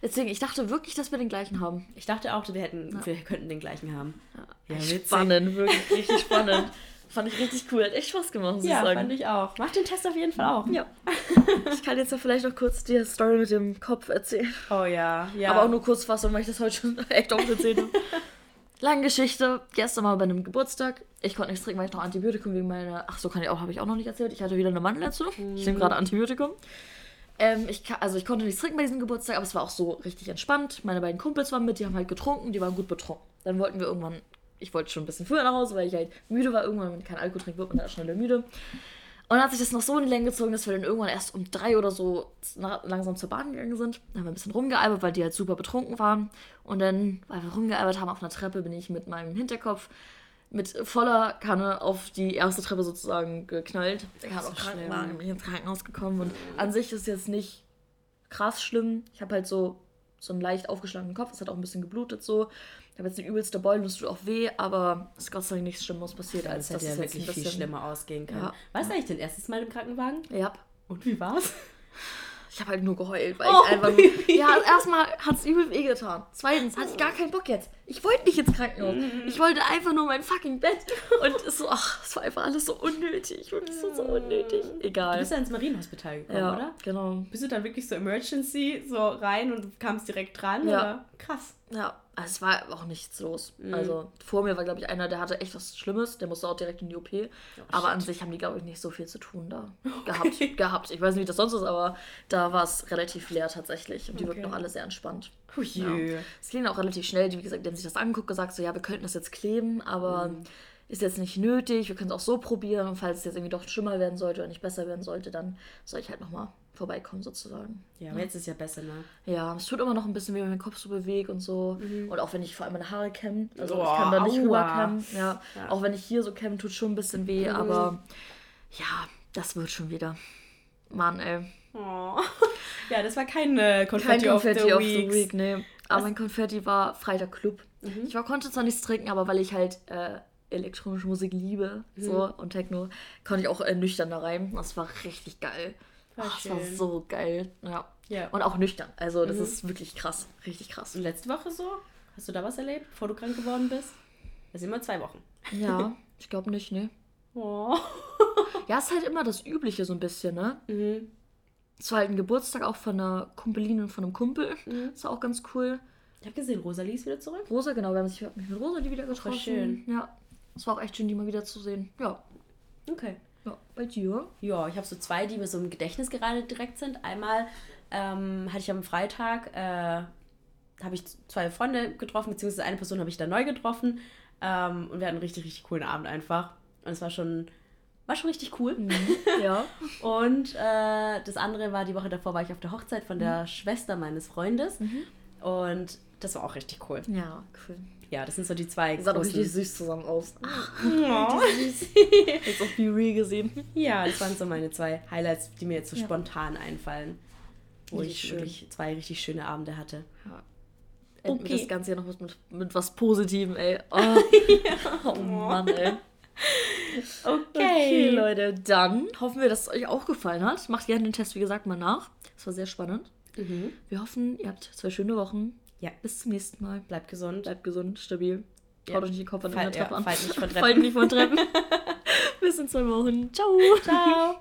Deswegen, ich dachte wirklich, dass wir den gleichen haben. Ich dachte auch, wir, hätten, wir könnten den gleichen haben. Ja, spannend, wirklich richtig spannend. Fand ich richtig cool, hat echt Spaß gemacht, muss Ja, ich sagen. fand ich auch. Mach den Test auf jeden Fall auch. Ja. Ich kann jetzt ja vielleicht noch kurz die Story mit dem Kopf erzählen. Oh ja, ja. Aber auch nur Kurzfassung, weil ich das heute schon echt oft erzählt habe. Lange Geschichte. Gestern mal bei einem Geburtstag. Ich konnte nichts trinken, weil ich noch Antibiotikum wegen meiner. Ach so, kann ich auch, habe ich auch noch nicht erzählt. Ich hatte wieder eine Mandelentzündung. Ich nehme gerade Antibiotikum. Ähm, ich, also ich konnte nichts trinken bei diesem Geburtstag, aber es war auch so richtig entspannt. Meine beiden Kumpels waren mit, die haben halt getrunken, die waren gut betrunken. Dann wollten wir irgendwann, ich wollte schon ein bisschen früher nach Hause, weil ich halt müde war. Irgendwann, wenn man kein Alkohol trinkt, wird man da schneller müde. Und dann hat sich das noch so in die Länge gezogen, dass wir dann irgendwann erst um drei oder so langsam zur Bahn gegangen sind. Dann haben wir ein bisschen rumgealbert, weil die halt super betrunken waren. Und dann, weil wir rumgealbert haben auf einer Treppe, bin ich mit meinem Hinterkopf mit voller Kanne auf die erste Treppe sozusagen geknallt. Ich habe auch. Krankenwagen, bin ich ins Krankenhaus gekommen. Und an sich ist jetzt nicht krass schlimm. Ich habe halt so, so einen leicht aufgeschlagenen Kopf. Es hat auch ein bisschen geblutet so. Habe jetzt eine übelste Beule, das tut auch weh, aber es ist Gott sei Dank nichts Schlimmes passiert, als Das dass ja es jetzt wirklich viel schlimmer ausgehen können. Ja. Warst du eigentlich dein erstes Mal im Krankenwagen? Ja. Und wie war's? Ich habe halt nur geheult, weil Oh, ich einfach. Baby. Ja, erstmal hat es übel weh getan. Zweitens hatte ich gar keinen Bock jetzt. Ich wollte nicht ins Krankenhaus. Mhm. Ich wollte einfach nur mein fucking Bett. Und es so, ach, es war einfach alles so unnötig. Wirklich so, so unnötig. Du Egal. bist ja ins Marienhospital gekommen, Ja, oder? genau. Bist du dann wirklich so Emergency so rein und kamst direkt dran? Ja. Oder? Krass. Ja, also es war auch nichts los. Mhm. Also vor mir war, glaube ich, einer, der hatte echt was Schlimmes. Der musste auch direkt in die OP. aber an sich haben die, glaube ich, nicht so viel zu tun da gehabt. gehabt. Ich weiß nicht, wie das sonst ist, aber da war es relativ leer tatsächlich. Und die wirken Okay. auch alle sehr entspannt. Hui. Ja. Es ging auch relativ schnell. Die, wie gesagt, die haben sich das angeguckt, gesagt, so, ja, wir könnten das jetzt kleben, aber Mhm. ist jetzt nicht nötig. Wir können es auch so probieren. Und falls es jetzt irgendwie doch schlimmer werden sollte oder nicht besser werden sollte, dann soll ich halt nochmal vorbeikommen, sozusagen. Ja, aber jetzt ist ja besser, ne? Ja, es tut immer noch ein bisschen weh, wenn mein Kopf so bewegt und so. Und auch wenn ich vor allem meine Haare kämme. Also ich Boah, kann da nicht aua. rüberkämmen. Ja. Ja. Auch wenn ich hier so kämme, tut schon ein bisschen weh. Aber ja, das wird schon wieder. Mann, ey. Oh. Ja, das war kein äh, Kein Konfetti, Konfetti of of the the Weeks. Week, nee. Aber mein Konfetti war Freitag Club. Mhm. Ich war, konnte zwar nichts trinken, aber weil ich halt äh, elektronische Musik liebe Mhm. so, und Techno, konnte ich auch äh, nüchtern da rein. Das war richtig geil. War Ach, das war so geil. Ja. Ja. Und auch nüchtern. Also, Mhm. das ist wirklich krass. Richtig krass. Und letzte Woche so? Hast du da was erlebt, bevor du krank geworden bist? Das sind immer zwei Wochen. Ja, ich glaube nicht, ne? Oh. Ja, ist halt immer das Übliche so ein bisschen, ne? Mhm. Es war halt ein Geburtstag auch von einer Kumpeline und von einem Kumpel. Mhm. Das war auch ganz cool. Ich habe gesehen, Rosalie ist wieder zurück. Rosa, genau, wir haben sich mit Rosa die wieder getroffen. schön. Ja. Es war auch echt schön, die mal wieder zu sehen. Ja. Okay. Ja, bei dir? Ja, ich habe so zwei, die mir so im Gedächtnis gerade direkt sind. Einmal ähm, hatte ich am Freitag, äh, habe ich zwei Freunde getroffen, beziehungsweise eine Person habe ich da neu getroffen. Ähm, und wir hatten einen richtig, richtig coolen Abend einfach. Und es war schon, war schon richtig cool. Ja. Und äh, das andere war, die Woche davor war ich auf der Hochzeit von der Schwester meines Freundes. Und das war auch richtig cool. Ja, cool. Ja, das sind so die zwei Die sah doch großen- richtig süß zusammen aus. Oh. Jetzt auf Be Real gesehen. Ja, das waren so meine zwei Highlights, die mir jetzt so Ja. spontan einfallen. Wo Richtig ich schön. wirklich zwei richtig schöne Abende hatte. Ja. Enden Okay. das Ganze ja noch mit, mit, mit was Positivem, ey. Oh, oh Mann, ey. Okay, Leute, dann hoffen wir, dass es euch auch gefallen hat. Macht gerne den Test, wie gesagt, mal nach. Es war sehr spannend. Mhm. Wir hoffen, ihr habt zwei schöne Wochen. Ja. Bis zum nächsten Mal. Bleibt gesund. Bleibt gesund, stabil. Ja. Haut euch nicht den Kopf an der Treppe ja, an. fallt nicht von Treppen. Fallt nicht von Treppen. Bis in zwei Wochen. Ciao. Ciao.